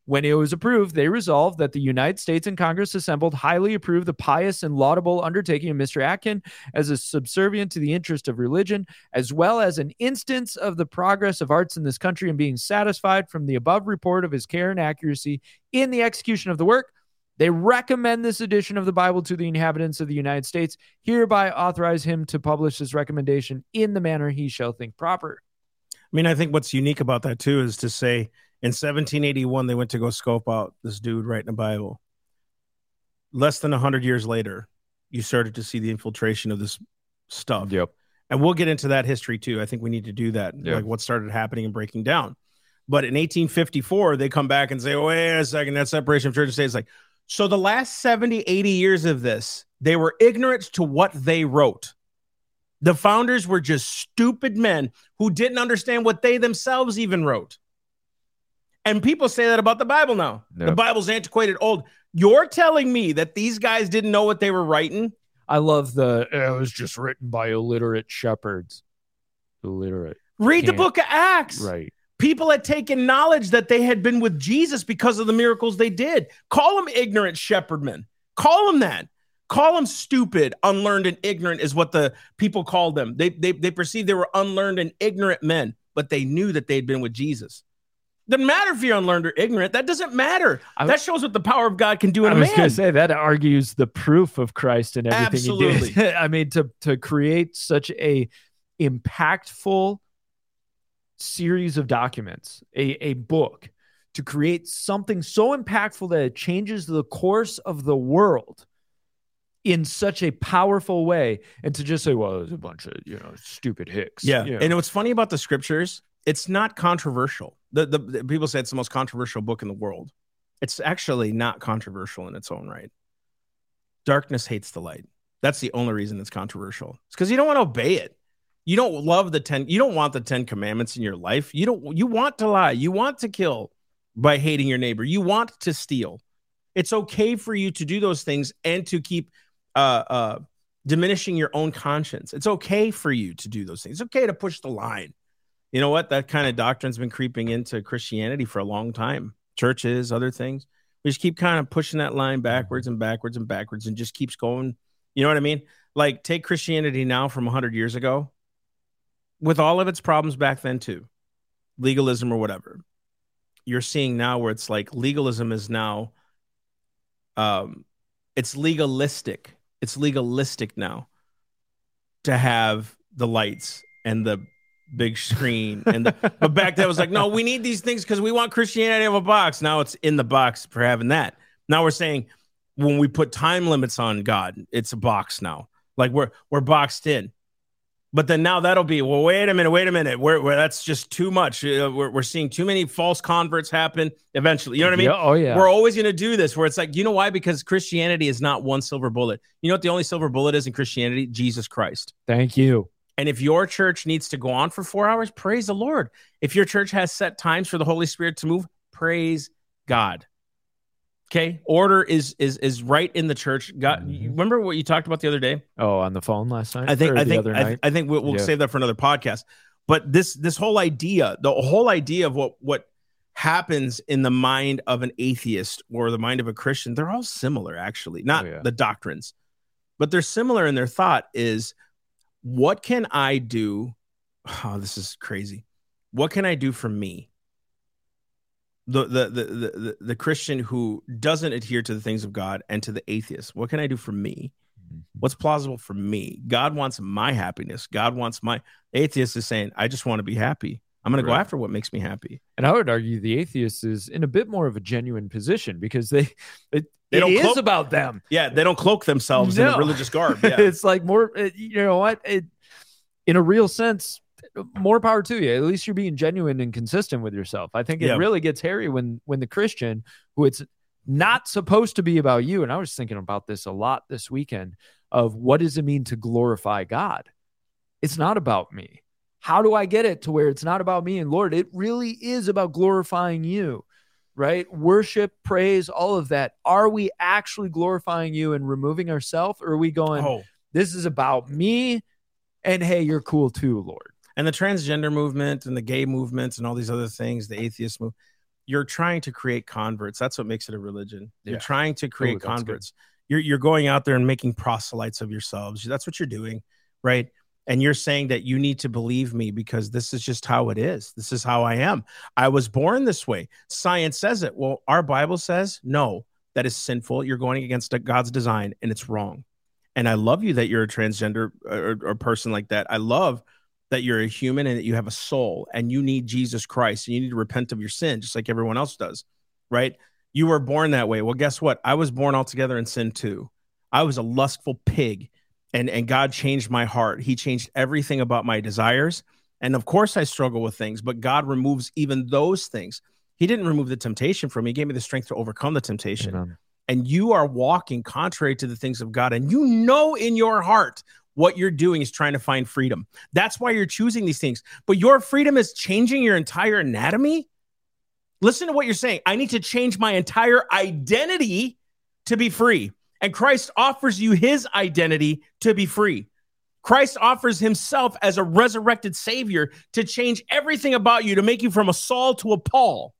When it was approved, they resolved that the United States and Congress assembled highly approved the pious and laudable undertaking of Mr. Aitken as a subservient to the interest of religion, as well as an instance of the progress of arts in this country and being satisfied from the above report of his care and accuracy in the execution of the work. They recommend this edition of the Bible to the inhabitants of the United States, hereby authorize him to publish this recommendation in the manner he shall think proper. I mean, I think what's unique about that too is to say in 1781 they went to go scope out this dude writing a Bible. Less than 100 years later, you started to see the infiltration of this stuff. Yep. And we'll get into that history too. I think we need to do that, Yeah. like what started happening and breaking down. But in 1854, they come back and say, oh, wait a second, that separation of church and state is like, so the last 70, 80 years of this, they were ignorant to what they wrote. The founders were just stupid men who didn't understand what they themselves even wrote. And people say that about the Bible now. The Bible's antiquated, old. You're telling me that these guys didn't know what they were writing? I love the oh, it was just written by illiterate shepherds. Illiterate. Read the book of Acts. Right. People had taken knowledge that they had been with Jesus because of the miracles they did. Call them ignorant shepherdmen. Call them that. Call them stupid, unlearned, and ignorant is what the people called them. They, they, they perceived they were unlearned and ignorant men, but they knew that they'd been with Jesus. Doesn't matter if you're unlearned or ignorant. That doesn't matter. I- that shows what the power of God can do in I a man. I was going to say that argues the proof of Christ and everything he did. Absolutely. <laughs> I mean, to to create such a impactful series of documents, a, a book, to create something so impactful that it changes the course of the world in such a powerful way, and to just say, "Well, there's a bunch of you know stupid hicks." Yeah. you know. And what's funny about the scriptures, it's not controversial. The, the, the people say it's the most controversial book in the world. It's actually not controversial in its own right. Darkness hates the light. That's the only reason it's controversial. It's because you don't want to obey it. You don't love the 10, you don't want the 10 commandments in your life. You don't you want to lie. You want to kill by hating your neighbor. You want to steal. It's okay for you to do those things and to keep uh uh diminishing your own conscience. It's okay for you to do those things. It's okay to push the line. You know what? That kind of doctrine's been creeping into Christianity for a long time. Churches, other things. We just keep kind of pushing that line backwards and backwards and backwards and just keeps going. You know what I mean? Like take Christianity now from 100 years ago with all of its problems back then too. Legalism or whatever. You're seeing now where it's like legalism is now um it's legalistic. It's legalistic now to have the lights and the big screen and the <laughs> but back then it was like no we need these things because we want christianity to have a box now it's in the box for having that now we're saying when we put time limits on god it's a box now like we're we're boxed in but then now that'll be well wait a minute wait a minute we're, we're that's just too much Uh, we're, we're seeing too many false converts happen eventually you know what i mean Yeah, oh yeah. we're always going to do this where it's like, you know why? Because Christianity is not one silver bullet. You know what the only silver bullet is in Christianity? Jesus Christ. Thank you. And if your church needs to go on for four hours, praise the Lord. If your church has set times for the Holy Spirit to move, praise God. Okay, order is is is right in the church. God, you mm-hmm. remember what you talked about the other day? Oh, on the phone last night. I think I the think other I, night. I think we'll, we'll Yeah. save that for another podcast. But this this whole idea, the whole idea of what what happens in the mind of an atheist or the mind of a Christian, they're all similar actually. Not Oh, yeah. the doctrines, but they're similar in their thought. Is what can I do? <sighs> Oh, this is crazy. What can I do for me? The, the the the the Christian who doesn't adhere to the things of God and to the atheist. What can I do for me? Mm-hmm. What's plausible for me? God wants my happiness. God wants my atheist is saying, I just want to be happy. I'm going to go after what makes me happy. And I would argue the atheist is in a bit more of a genuine position because they <laughs> it, They don't is cloak- about them. Yeah, they don't cloak themselves in a religious garb. <laughs> Yeah. it's like more, you know what? It, in a real sense, more power to you. At least you're being genuine and consistent with yourself. I think it Yeah. really gets hairy when when the Christian, who it's not supposed to be about you, and I was thinking about this a lot this weekend of what does it mean to glorify God? It's not about me. How do I get it to where it's not about me and Lord? It really is about glorifying you right? Worship, praise, all of that. Are we actually glorifying you and removing ourselves? Or are we going, oh, this is about me and hey, you're cool too, Lord? And the transgender movement and the gay movements and all these other things, the atheist move, you're trying to create converts. That's what makes it a religion. You're Yeah. trying to create good. converts. You're you're going out there and making proselytes of yourselves. That's what you're doing, right? And you're saying that you need to believe me because this is just how it is. This is how I am. I was born this way. Science says it. Well, our Bible says no, that is sinful. You're going against God's design and it's wrong. And I love you that you're a transgender uh, or, or person like that. I love that you're a human and that you have a soul and you need Jesus Christ and you need to repent of your sin just like everyone else does, right? You were born that way. Well, guess what? I was born altogether in sin too. I was a lustful pig and and God changed my heart. He changed everything about my desires. And of course I struggle with things, but God removes even those things. He didn't remove the temptation from me. He gave me the strength to overcome the temptation Amen. and you are walking contrary to the things of God, and you know in your heart what you're doing is trying to find freedom. That's why you're choosing these things. But your freedom is changing your entire anatomy. Listen to what you're saying. I need to change my entire identity to be free. And Christ offers you his identity to be free. Christ offers himself as a resurrected savior to change everything about you, to make you from a Saul to a Paul.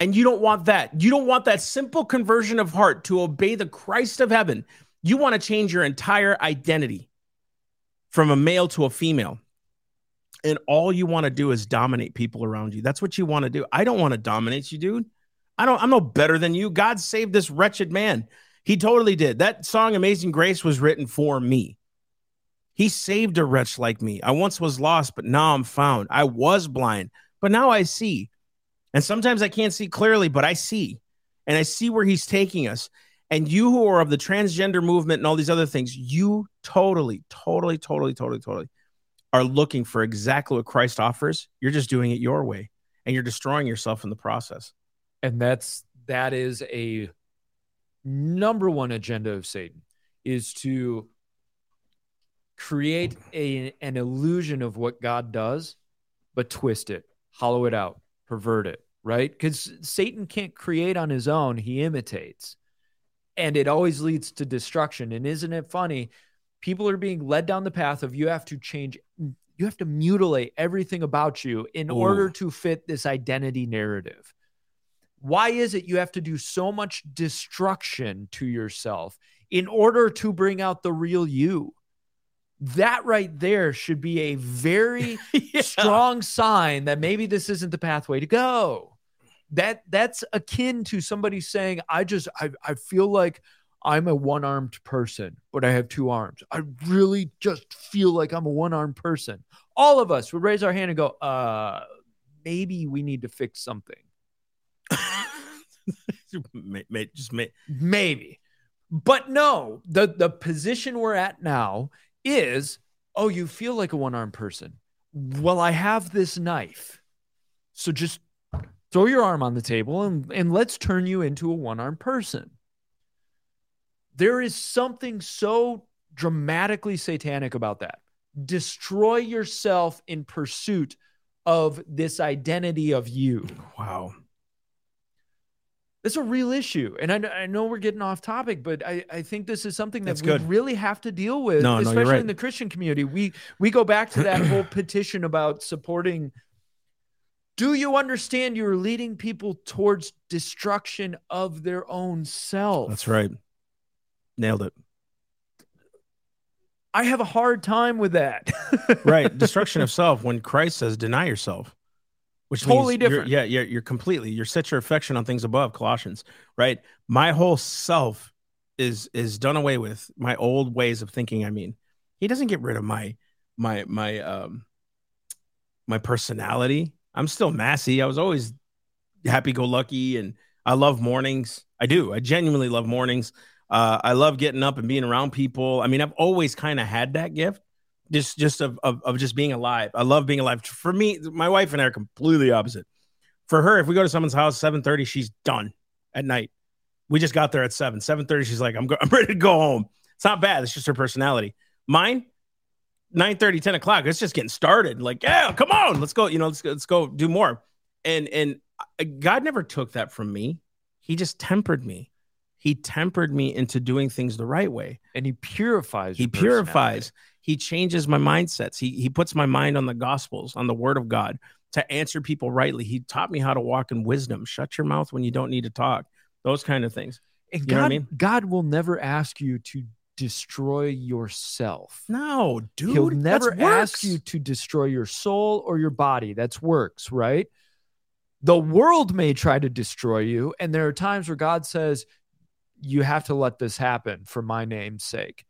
And you don't want that. You don't want that simple conversion of heart to obey the Christ of heaven. You want to change your entire identity from a male to a female. And all you want to do is dominate people around you. That's what you want to do. I don't want to dominate you, dude. I don't I'm no better than you. God saved this wretched man. He totally did. That song Amazing Grace was written for me. He saved a wretch like me. I once was lost, but now I'm found. I was blind, but now I see. And sometimes I can't see clearly, but I see. And I see where he's taking us. And you who are of the transgender movement and all these other things, you totally, totally, totally, totally, totally are looking for exactly what Christ offers. You're just doing it your way and you're destroying yourself in the process. and that's that is a number one agenda of satan is to create a, an illusion of what god does but twist it hollow it out pervert it right because satan can't create on his own he imitates and it always leads to destruction. And isn't it funny? People are being led down the path of you have to change you have to mutilate everything about you in Ooh. order to fit this identity narrative. Why is it you have to do so much destruction to yourself in order to bring out the real you? That right there should be a very <laughs> Yeah. strong sign that maybe this isn't the pathway to go that that's akin to somebody saying i just i, I feel like i'm a one-armed person but i have two arms. I really just feel like i'm a one-armed person. All of us would raise our hand and go uh maybe we need to fix something. <laughs> Just ma- maybe. But no the the position we're at now is oh you feel like a one-armed person. Well i have this knife. So just throw your arm on the table and, and let's turn you into a one-armed person there is something so dramatically satanic about that destroy yourself in pursuit of this identity of you wow. That's a real issue. And I, I know we're getting off topic, but I, I think this is something that That's we good. really have to deal with, No, no, especially right. in the Christian community. We we go back to that whole <clears throat> petition about supporting. Do you understand you're leading people towards destruction of their own self? That's right. Nailed it. I have a hard time with that. <laughs> Right. Destruction of <laughs> self when Christ says deny yourself. Which Totally means you're- different. Yeah, yeah, you're completely you're set your affection on things above, Colossians, right? My whole self is is done away with. My old ways of thinking, I mean. He doesn't get rid of my my my um my personality. I'm still Massey. I was always happy go lucky and I love mornings. I do. I genuinely love mornings. Uh, I love getting up and being around people. I mean, I've always kind of had that gift, just just of, of of just being alive. I love being alive. For me, my wife and I are completely opposite. For her, if we go to someone's house seven thirty, she's done at night. We just got there at seven. Seven thirty, she's like, I'm go- <laughs> I'm ready to go home. It's not bad. It's just her personality. Mine, 9 10 o'clock. It's just getting started. Like, yeah, come on, let's go. You know, let's go, let's go do more. And and God never took that from me. He just tempered me. He tempered me into doing things the right way. and he purifies. He purifies. He changes my mindsets. He he puts my mind on the gospels, on the word of God to answer people rightly. He taught me how to walk in wisdom. Shut your mouth when you don't need to talk. Those kind of things. And You God, I mean? God will never ask you to destroy yourself. No, dude. He'll never ask you to destroy your soul or your body. That's works, right? The world may try to destroy you. And there are times where God says, you have to let this happen for my name's sake.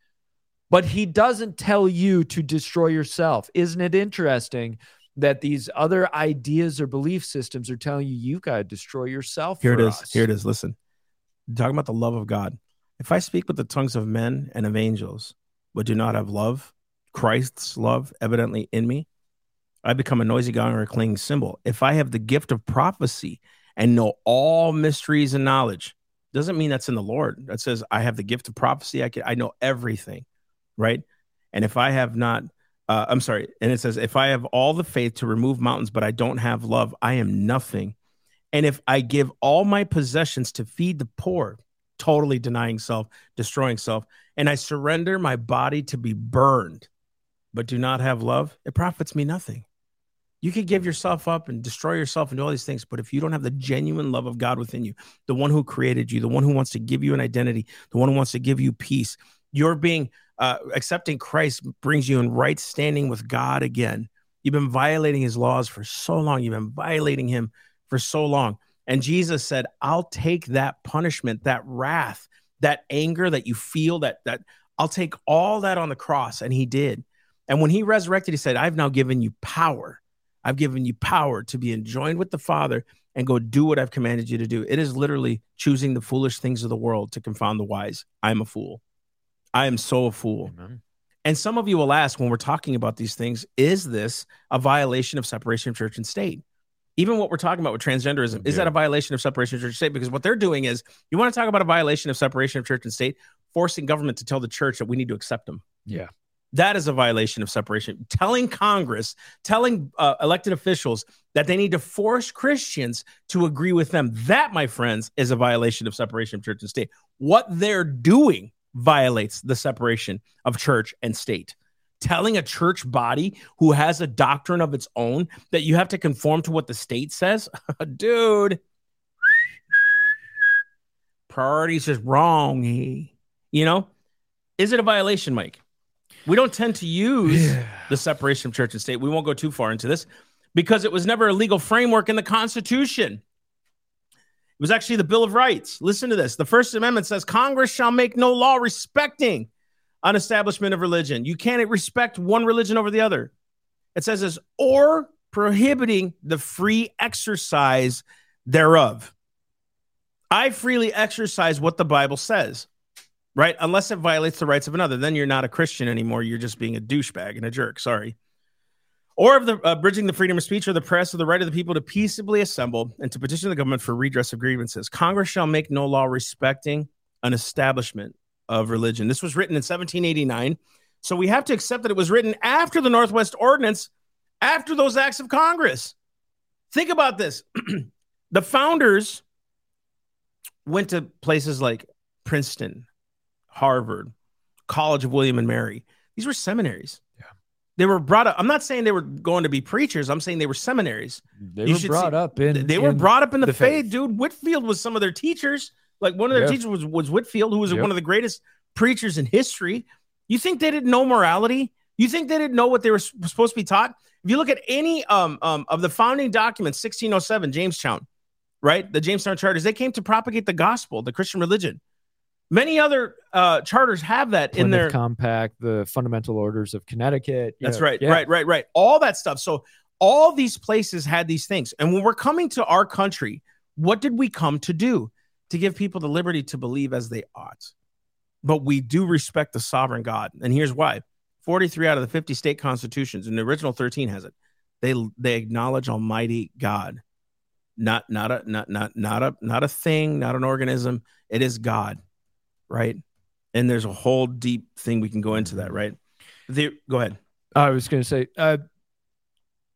But he doesn't tell you to destroy yourself. Isn't it interesting that these other ideas or belief systems are telling you you've got to destroy yourself? Here it is. us? Here it is. Listen, talking about the love of God. If I speak with the tongues of men and of angels, but do not have love, Christ's love evidently in me, I become a noisy gong or a clanging cymbal. If I have the gift of prophecy and know all mysteries and knowledge, doesn't mean that's in the Lord. That says I have the gift of prophecy. I can I know everything, right? And if I have not, uh, I'm sorry. And it says if I have all the faith to remove mountains, but I don't have love, I am nothing. And if I give all my possessions to feed the poor, totally denying self, destroying self, and I surrender my body to be burned, but do not have love, it profits me nothing. You could give yourself up and destroy yourself and do all these things, but if you don't have the genuine love of God within you, the one who created you, the one who wants to give you an identity, the one who wants to give you peace, you're being uh, accepting Christ brings you in right standing with God again. You've been violating his laws for so long. You've been violating him for so long. And Jesus said, I'll take that punishment, that wrath, that anger that you feel, that that I'll take all that on the cross. And he did. And when he resurrected, he said, I've now given you power. I've given you power to be enjoined with the Father and go do what I've commanded you to do. It is literally choosing the foolish things of the world to confound the wise. I'm a fool. I am so a fool. Amen. And some of you will ask when we're talking about these things, is this a violation of separation of church and state? Even what we're talking about with transgenderism, is that a violation of separation of church and state? Because what they're doing is you want to talk about a violation of separation of church and state, forcing government to tell the church that we need to accept them. Yeah. That is a violation of separation. Telling Congress, telling uh, elected officials that they need to force Christians to agree with them. That, my friends, is a violation of separation of church and state. What they're doing violates the separation of church and state. Telling a church body who has a doctrine of its own that you have to conform to what the state says, <laughs> dude, priorities is wrong. You know, is it a violation, Mike? We don't tend to use the separation of church and state. We won't go too far into this because it was never a legal framework in the Constitution. It was actually the Bill of Rights. Listen to this. The First Amendment says Congress shall make no law respecting an establishment of religion. You can't respect one religion over the other. It says this, or prohibiting the free exercise thereof. I freely exercise what the Bible says, right? Unless it violates the rights of another. Then you're not a Christian anymore. You're just being a douchebag and a jerk. Sorry or of the uh, bridging the freedom of speech or the press or the right of the people to peaceably assemble and to petition the government for redress of grievances. Congress shall make no law respecting an establishment of religion. This was written in 1789. So we have to accept that it was written after the Northwest Ordinance, after those acts of Congress. Think about this. <clears throat> the founders went to places like Princeton, Harvard, College of William and Mary. These were seminaries. Yeah. They were brought up. I'm not saying they were going to be preachers. I'm saying they were seminaries. They You were brought see- up in. they were brought up in the, the faith, faith. dude. Whitefield was some of their teachers. Like one of their Yeah. teachers was, was Whitefield, who was Yep. one of the greatest preachers in history. You think they didn't know morality? You think they didn't know what they were supposed to be taught? If you look at any um, um, of the founding documents, 1607, Jamestown, right? The Jamestown Charters, they came to propagate the gospel, the Christian religion. Many other uh, charters have that in Plymouth their compact, the fundamental orders of Connecticut. That's Yeah, right, yeah. right, right, right. All that stuff. So all these places had these things. And when we're coming to our country, what did we come to do? To give people the liberty to believe as they ought. But we do respect the sovereign God. And here's why. 43 out of the 50 state constitutions, and the original 13 has it. They they acknowledge Almighty God. Not not a not not not a not a thing, not an organism. It is God, right? And there's a whole deep thing we can go into that, right? The, go ahead. I was going to say, uh,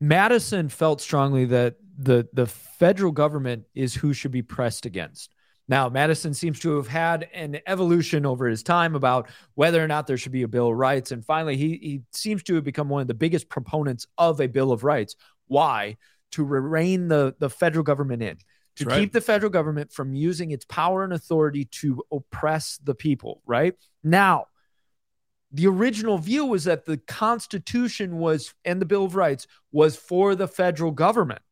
Madison felt strongly that the the federal government is who should be pressed against. Now, Madison seems to have had an evolution over his time about whether or not there should be a Bill of Rights, and finally, he he seems to have become one of the biggest proponents of a Bill of Rights. Why? To rein the the federal government in. To right. keep the federal government from using its power and authority to oppress the people, right? Now, the original view was that the Constitution was and the Bill of Rights was for the federal government.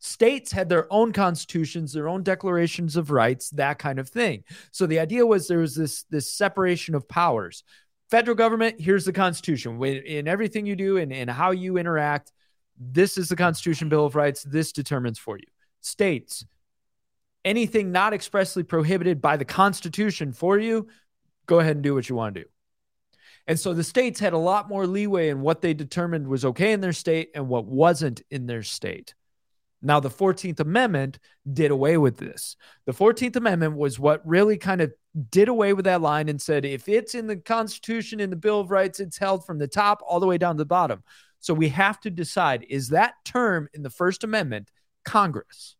States had their own constitutions, their own declarations of rights, that kind of thing. So the idea was there was this this separation of powers. Federal government, here's the Constitution. In everything you do and, and how you interact, this is the Constitution, Bill of Rights. This determines for you. States, anything not expressly prohibited by the Constitution for you, go ahead and do what you want to do. And so the states had a lot more leeway in what they determined was okay in their state and what wasn't in their state. Now, the 14th Amendment did away with this. The 14th Amendment was what really kind of did away with that line and said if it's in the Constitution, in the Bill of Rights, it's held from the top all the way down to the bottom. So we have to decide is that term in the First Amendment Congress?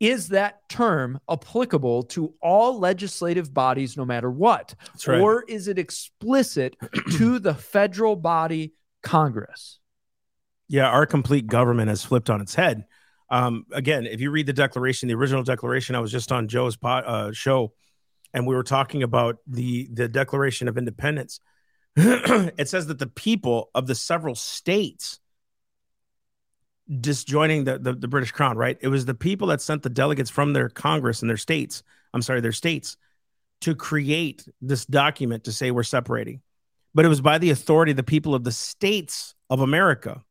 is that term applicable to all legislative bodies no matter what? Right. Or is it explicit to the federal body, Congress? Yeah, our complete government has flipped on its head. Um, again, if you read the Declaration, the original Declaration, I was just on Joe's po- uh, show, and we were talking about the the Declaration of Independence. <clears throat> it says that the people of the several states disjoining the, the the British Crown, right? It was the people that sent the delegates from their Congress and their states. I'm sorry, their states to create this document to say we're separating. But it was by the authority of the people of the states of America.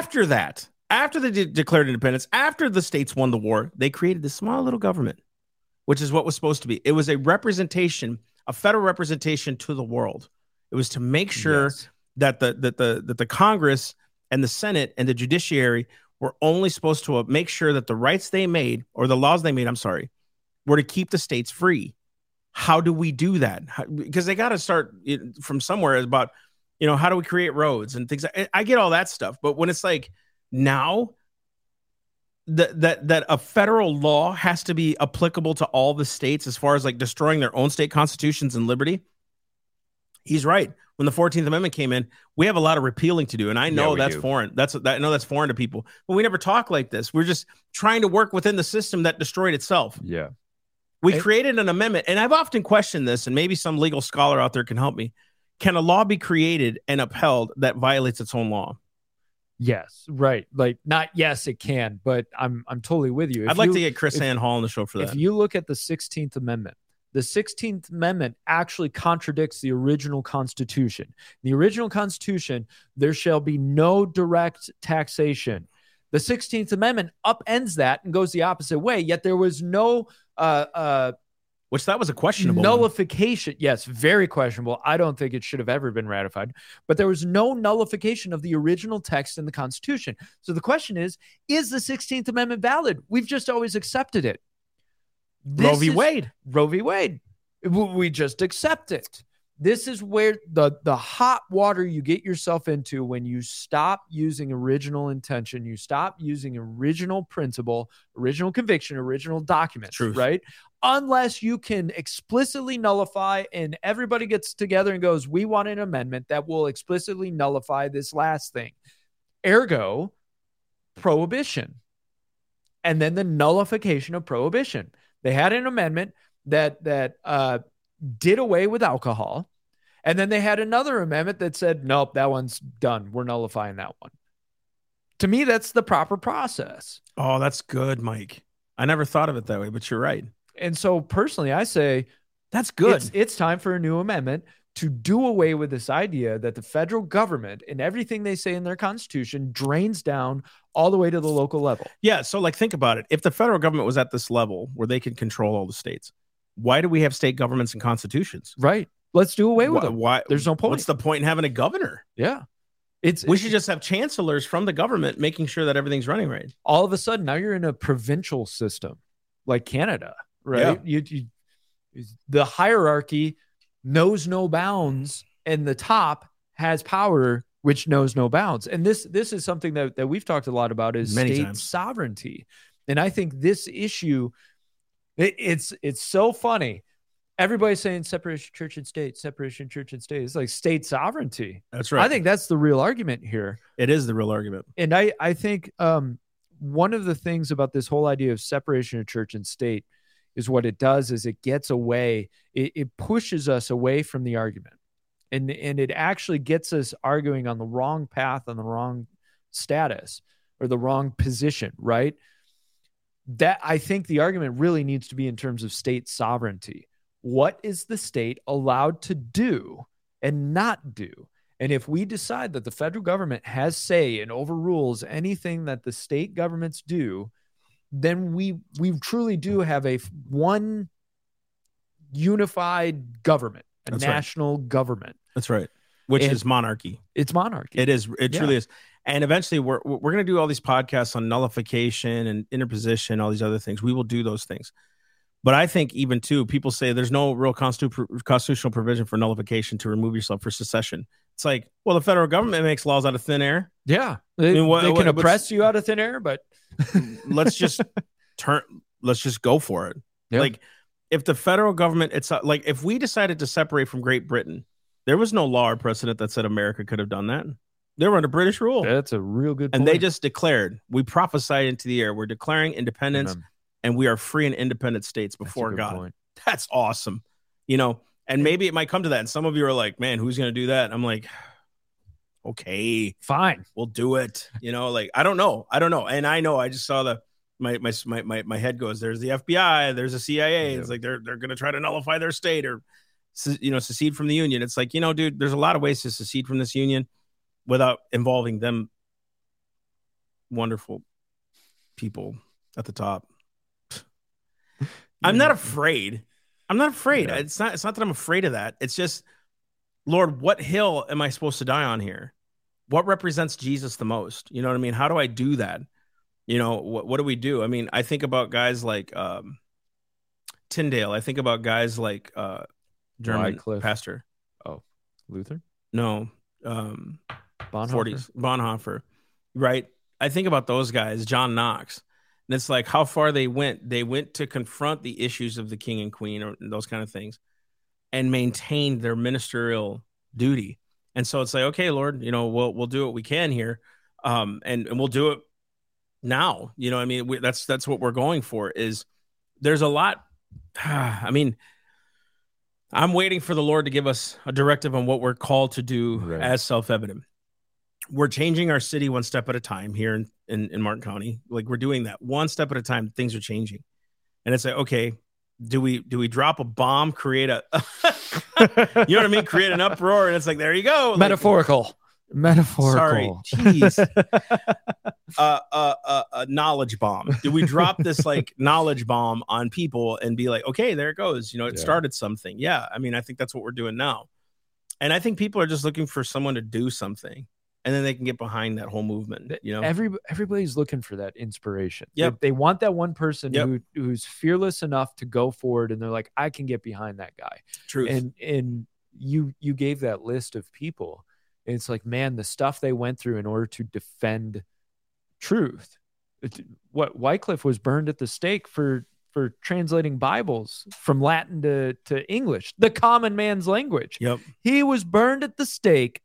After that, after they de- declared independence, after the states won the war, they created this small little government, which is what was supposed to be. It was a representation, a federal representation to the world. It was to make sure Yes. that the that the that the Congress and the Senate and the judiciary were only supposed to uh, make sure that the rights they made or the laws they made, I'm sorry, were to keep the states free. How do we do that? How- because they got to start from somewhere about, you know, how do we create roads and things? I, I get all that stuff, but when it's like now that that that a federal law has to be applicable to all the states as far as like destroying their own state constitutions and liberty, he's right. When the 14th Amendment came in, we have a lot of repealing to do. And I know we that's do. foreign. That's that I know that's foreign to people. But we never talk like this. We're just trying to work within the system that destroyed itself. Yeah. We And- created an amendment, and I've often questioned this, and maybe some legal scholar out there can help me. Can a law be created and upheld that violates its own law? Yes, right. Like not yes, it can, but I'm I'm totally with you. If I'd like you- to get Chris if- Ann Hall on the show for that. If you look at the 16th Amendment, the 16th Amendment actually contradicts the original Constitution. In the original Constitution, there shall be no direct taxation. The 16th Amendment upends that and goes the opposite way, yet there was no uh, uh, Which that was a questionable. one. nullification. Yes, very questionable. I don't think it should have ever been ratified, but there was no nullification of the original text in the Constitution. So the question is Is the 16th Amendment valid? We've just always accepted it. Roe v. is- Wade. Roe v. Wade. We just accept it. This is where the the hot water you get yourself into when you stop using original intention, you stop using original principle, original conviction, original documents, Truth. right? Unless you can explicitly nullify and everybody gets together and goes, "We want an amendment that will explicitly nullify this last thing." Ergo, prohibition. And then the nullification of prohibition. They had an amendment that that uh, did away with alcohol, and then they had another amendment that said, "Nope, that one's done. We're nullifying that one." To me, that's the proper process. Oh, that's good, Mike. I never thought of it that way, but you're right. And so, personally, I say That's good. It's, it's time for a new amendment to do away with this idea that the federal government and everything they say in their constitution drains down all the way to the local level. yeah. So, like, think about it. If the federal government was at this level where they can control all the states, why do we have state governments and constitutions? Right. Let's do away with Why, them. why? There's no point. What's the point in having a governor? Yeah. It's We should just have chancellors from the government making sure that everything's running right. all of a sudden now you're in a provincial system like Canada, right? You, you the hierarchy knows no bounds and the top has power which knows no bounds. And this this is something that, that we've talked a lot about is Many state times. sovereignty. And I think this issue it, it's it's so funny. Everybody's saying separation church and state, separation church and state. It's like state sovereignty. That's right. I think that's the real argument here it is the real argument. and I I think um one of the things about this whole idea of separation of church and state is what it does is it gets away it, it pushes us away from the argument. And and it actually gets us arguing on the wrong path on the wrong status or the wrong position right? That i think the argument really needs to be in terms of state sovereignty. What is the state allowed to do and not do? And if we decide that the federal government has say and overrules anything that the state governments do, then we we truly do have a one unified government, a That's right. national government. That's right. Which And- is monarchy. It's monarchy. It is. It Yeah. truly is. And eventually, we're we're going to do all these podcasts on nullification and interposition, all these other things. We will do those things. But I think even too, people say there's no real constitutional provision for nullification to remove yourself for secession. It's like, well, the federal government makes laws out of thin air. yeah, they, I mean, what- they can what's- oppress you out of thin air, but <laughs> let's just turn let's just go for it. Yeah. Like if the federal government it's like if we decided to separate from Great Britain, there was no law or precedent that said America could have done that. They were under British rule. That's a real good. and they just declared, we prophesied into the air, we're declaring independence Amen. and we are free and independent states before God. point. That's awesome. You know, and maybe it might come to that. And some of you are like, man, who's going to do that? I'm like, okay, Fine. we'll do it. You know, like I don't know, I don't know, and I know I just saw the my my my my, my head goes. There's the FBI. There's the CIA. It's like they're they're going to try to nullify their state or you know secede from the union. It's like you know, dude. There's a lot of ways to secede from this union without involving them wonderful people at the top. <laughs> I'm not afraid. I'm not afraid. Yeah. It's not. It's not that I'm afraid of that. It's just, Lord, what hill am I supposed to die on here? What represents Jesus the most? You know what I mean? How do I do that? You know, what what do we do? I mean, I think about guys like um, Tyndale. I think about guys like uh, German Wycliffe. pastor. Oh, Luther. No, um, Bonhoeffer. 40s Bonhoeffer, right? I think about those guys, John Knox, and it's like how far they went. They went to confront the issues of the king and queen or those kind of things, and maintained their ministerial duty. And so it's like, okay, Lord, you know, we'll we'll do what we can here, um, and and we'll do it now. You know, I mean, we, that's that's what we're going for. Is there's a lot. <sighs> I mean, I'm waiting for the Lord to give us a directive on what we're called to do Right. as self-evident. We're changing our city one step at a time here in, in, in Martin County. Like we're doing that one step at a time. Things are changing. And it's like, okay, do we do we drop a bomb, create a <laughs> you know what I mean? Create an uproar, and it's like, there you go. Like, Metaphorical. Metaphorical. Sorry, jeez. <laughs> uh, uh, uh, a knowledge bomb. Do we drop this like knowledge bomb on people and be like, okay, there it goes. You know, it Yeah. started something. Yeah, I mean, I think that's what we're doing now, and I think people are just looking for someone to do something, and then they can get behind that whole movement. You know, Every everybody's looking for that inspiration. They- Yep. They, want that one person Yep. who who's fearless enough to go forward and they're like, I can get behind that guy. truth. And and you you gave that list of people. It's like, man, the stuff they went through in order to defend truth. What Wycliffe was burned at the stake for for translating Bibles from Latin to, to English, the common man's language. yep. He was burned at the stake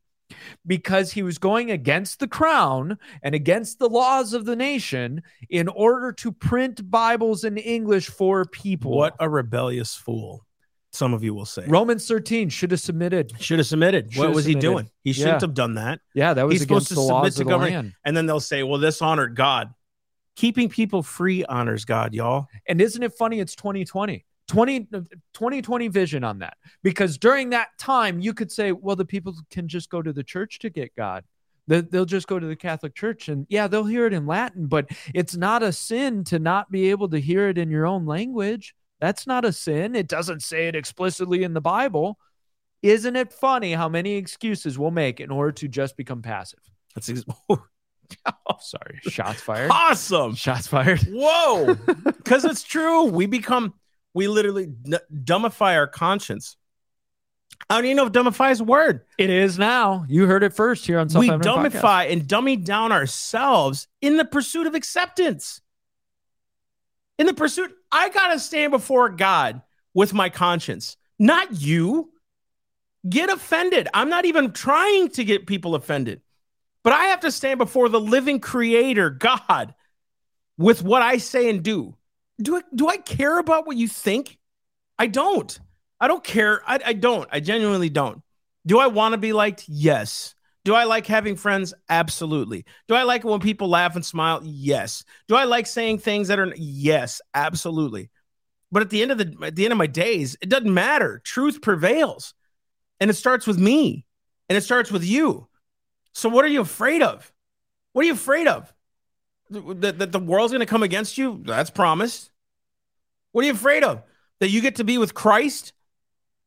because he was going against the crown and against the laws of the nation in order to print Bibles in English for people. What a rebellious fool! Some of you will say. Romans 13 should have submitted. Should have submitted. Should what have was he doing? He shouldn't Yeah. have done that. Yeah, that was He's supposed to the submit laws to of the government. land. And then they'll say, well, this honored God. Keeping people free honors God, y'all. And isn't it funny? It's 2020. 20, 2020 vision on that. Because during that time, you could say, well, the people can just go to the church to get God. They- They'll just go to the Catholic Church and yeah, they'll hear it in Latin, but it's not a sin to not be able to hear it in your own language. That's not a sin. It doesn't say it explicitly in the Bible. Isn't it funny how many excuses we'll make in order to just become passive? That's ex- <laughs> oh, oh, sorry. Shots fired. awesome. Shots fired. Whoa. <laughs> Because it's true. We become, we literally n- dumbify our conscience. I don't even know if dumbify is a word. It is now. You heard it first here on we dumbify and dummy down ourselves in the pursuit of acceptance. In the pursuit, I got to stand before God with my conscience, not you. Get offended. I'm not even trying to get people offended, but I have to stand before the living creator, God, with what I say and do. Do I, do I care about what you think? I don't. I don't care. I, I don't. I genuinely don't. Do I want to be liked? Yes. Do I like having friends? Absolutely. Do I like it when people laugh and smile? Yes. Do I like saying things that are yes, absolutely. But at the end of the at the end of my days, it doesn't matter. Truth prevails. And it starts with me. And it starts with you. So what are you afraid of? What are you afraid of? That, that the world's going to come against you? That's promised. What are you afraid of? That you get to be with Christ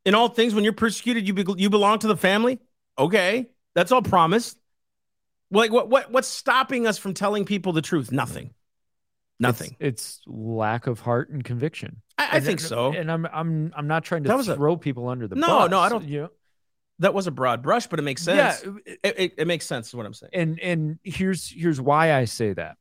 in all things when you're persecuted you, be, you belong to the family? Okay. That's all promised. Like what what what's stopping us from telling people the truth? Nothing. Nothing. It's, it's lack of heart and conviction. I, I And- think so. And I'm I'm I'm not trying to That was a- throw people under the No, bus. no, I don't- You know? that was a broad brush, but it makes sense. Yeah, It, it, it makes sense is what I'm saying. and and here's here's why I say that.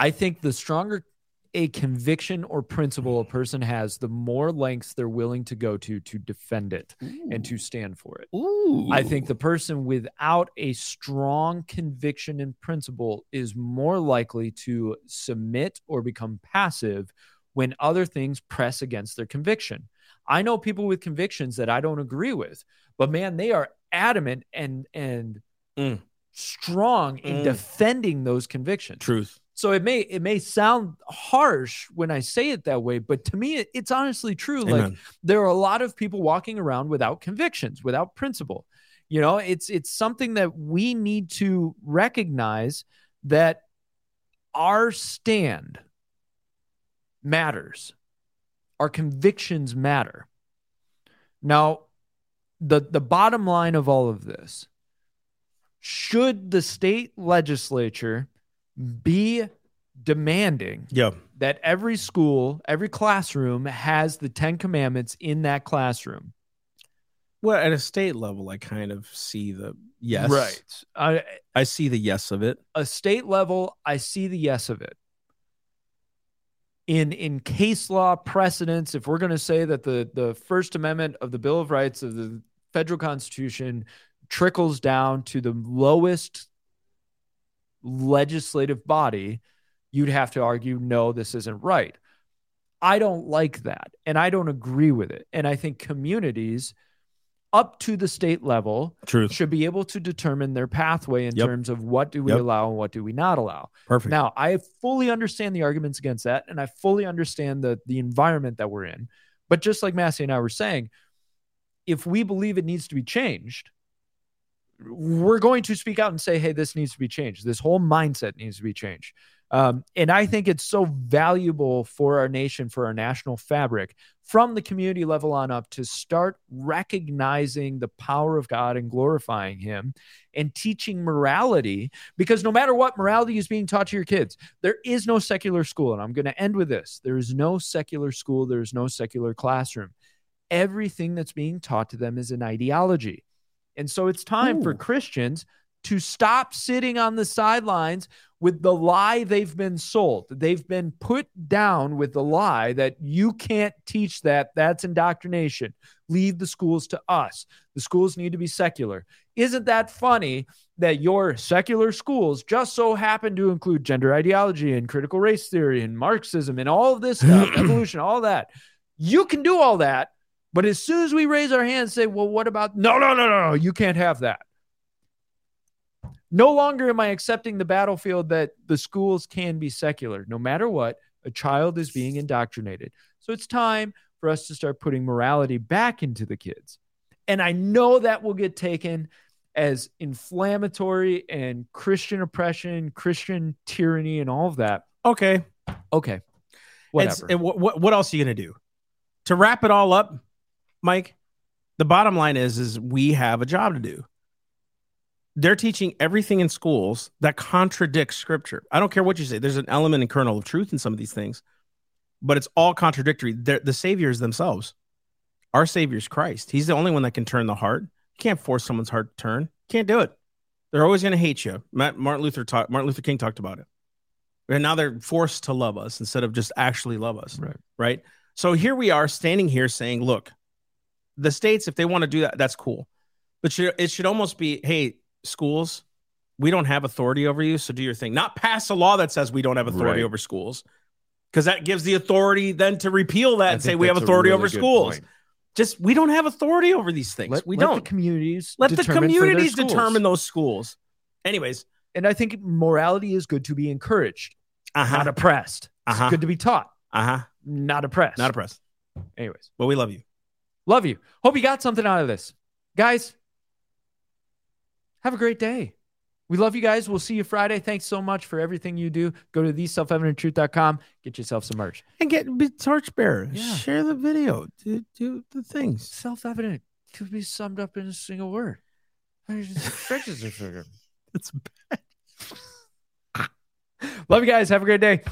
I think the stronger a conviction or principle a person has, the more lengths they're willing to go to to defend it and to stand for it. Ooh. I think the person without a strong conviction and principle is more likely to submit or become passive when other things press against their conviction. I know people with convictions that I don't agree with, but man, they are adamant and and Mm. strong in Mm. defending those convictions. truth. So it may it may sound harsh when I say it that way, but to me it- it's honestly true. Like there are a lot of people walking around without convictions, without principle. You know, it's it's something that we need to recognize that our stand matters. Our convictions matter. Now, the the bottom line of all of this, should the state legislature be demanding Yeah. that every school, every classroom has the 10 commandments in that classroom. Well, at a state level, I kind of see the yes. Right. I, I see the yes of it. a state level, I see the yes of it. In in case law precedents, if we're going to say that the the First Amendment of the Bill of Rights of the federal Constitution trickles down to the lowest legislative body, you'd have to argue no, this isn't right. I don't like that, and I don't agree with it. And I think communities up to the state level Truth. should be able to determine their pathway in Yep. terms of what do we Yep. allow and what do we not allow. Perfect. Now, I fully understand the arguments against that, and I fully understand the the environment that we're in. But just like Massey and I were saying, if we believe it needs to be changed, we're going to speak out and say, "Hey, this needs to be changed. This whole mindset needs to be changed." Um, and I think it's so valuable for our nation, for our national fabric, from the community level on up, to start recognizing the power of God and glorifying Him, and teaching morality. Because no matter what morality is being taught to your kids, there is no secular school. And I'm going to end with this: there is no secular school. There is no secular classroom. Everything that's being taught to them is an ideology. And so it's time for Christians to stop sitting on the sidelines with the lie they've been sold. They've been put down with the lie that you can't teach that. That's indoctrination. Leave the schools to us. The schools need to be secular. Isn't that funny that your secular schools just so happen to include gender ideology and critical race theory and Marxism and all of this stuff, <clears throat> evolution, all that? You can do all that. But as soon as we raise our hands and say, well, what about no, no, no, no, no, you can't have that. No longer am I accepting the battlefield that the schools can be secular. No matter what, a child is being indoctrinated. So it's time for us to start putting morality back into the kids. And I know that will get taken as inflammatory and Christian oppression, Christian tyranny, and all of that. okay. Okay. It's- Whatever. and what, what what else are you gonna do? To wrap it all up, Mike. The bottom line is is we have a job to do. They're teaching everything in schools that contradicts scripture. I don't care what you say. There's an element and kernel of truth in some of these things, but it's all contradictory. They're, the saviors themselves. Our savior is Christ. He's the only one that can turn the heart. You can't force someone's heart to turn. Can't do it. They're always going to hate you. Matt, Martin Luther talked. Martin Luther King talked about it. And now they're forced to love us instead of just actually love us. Right. Right. So here we are standing here saying, look, the states, if they want to do that, that's cool. But should, it should almost be, hey, schools, we don't have authority over you. So do your thing. Not pass a law that says we don't have authority Right. over schools. Because that gives the authority then to repeal that I and say we have authority really over schools. point. Just we don't have authority over these things. Let, we let don't. the communities Let the communities determine those schools. Anyways, And I think morality is good to be encouraged, uh not oppressed. Uh-huh. good to be taught, uh huh. not oppressed. Not oppressed. Anyways, But we love you. Love you. Hope you got something out of this. Guys, have a great day. We love you guys. We'll see you Friday. Thanks so much for everything you do. Go to theselfevidenttruth.com. Get yourself some merch. And get be torchbearer. Yeah. Share the video. Do, do the things. Self evident could be summed up in a single word. <laughs> That's bad. <laughs> Love you guys. Have a great day.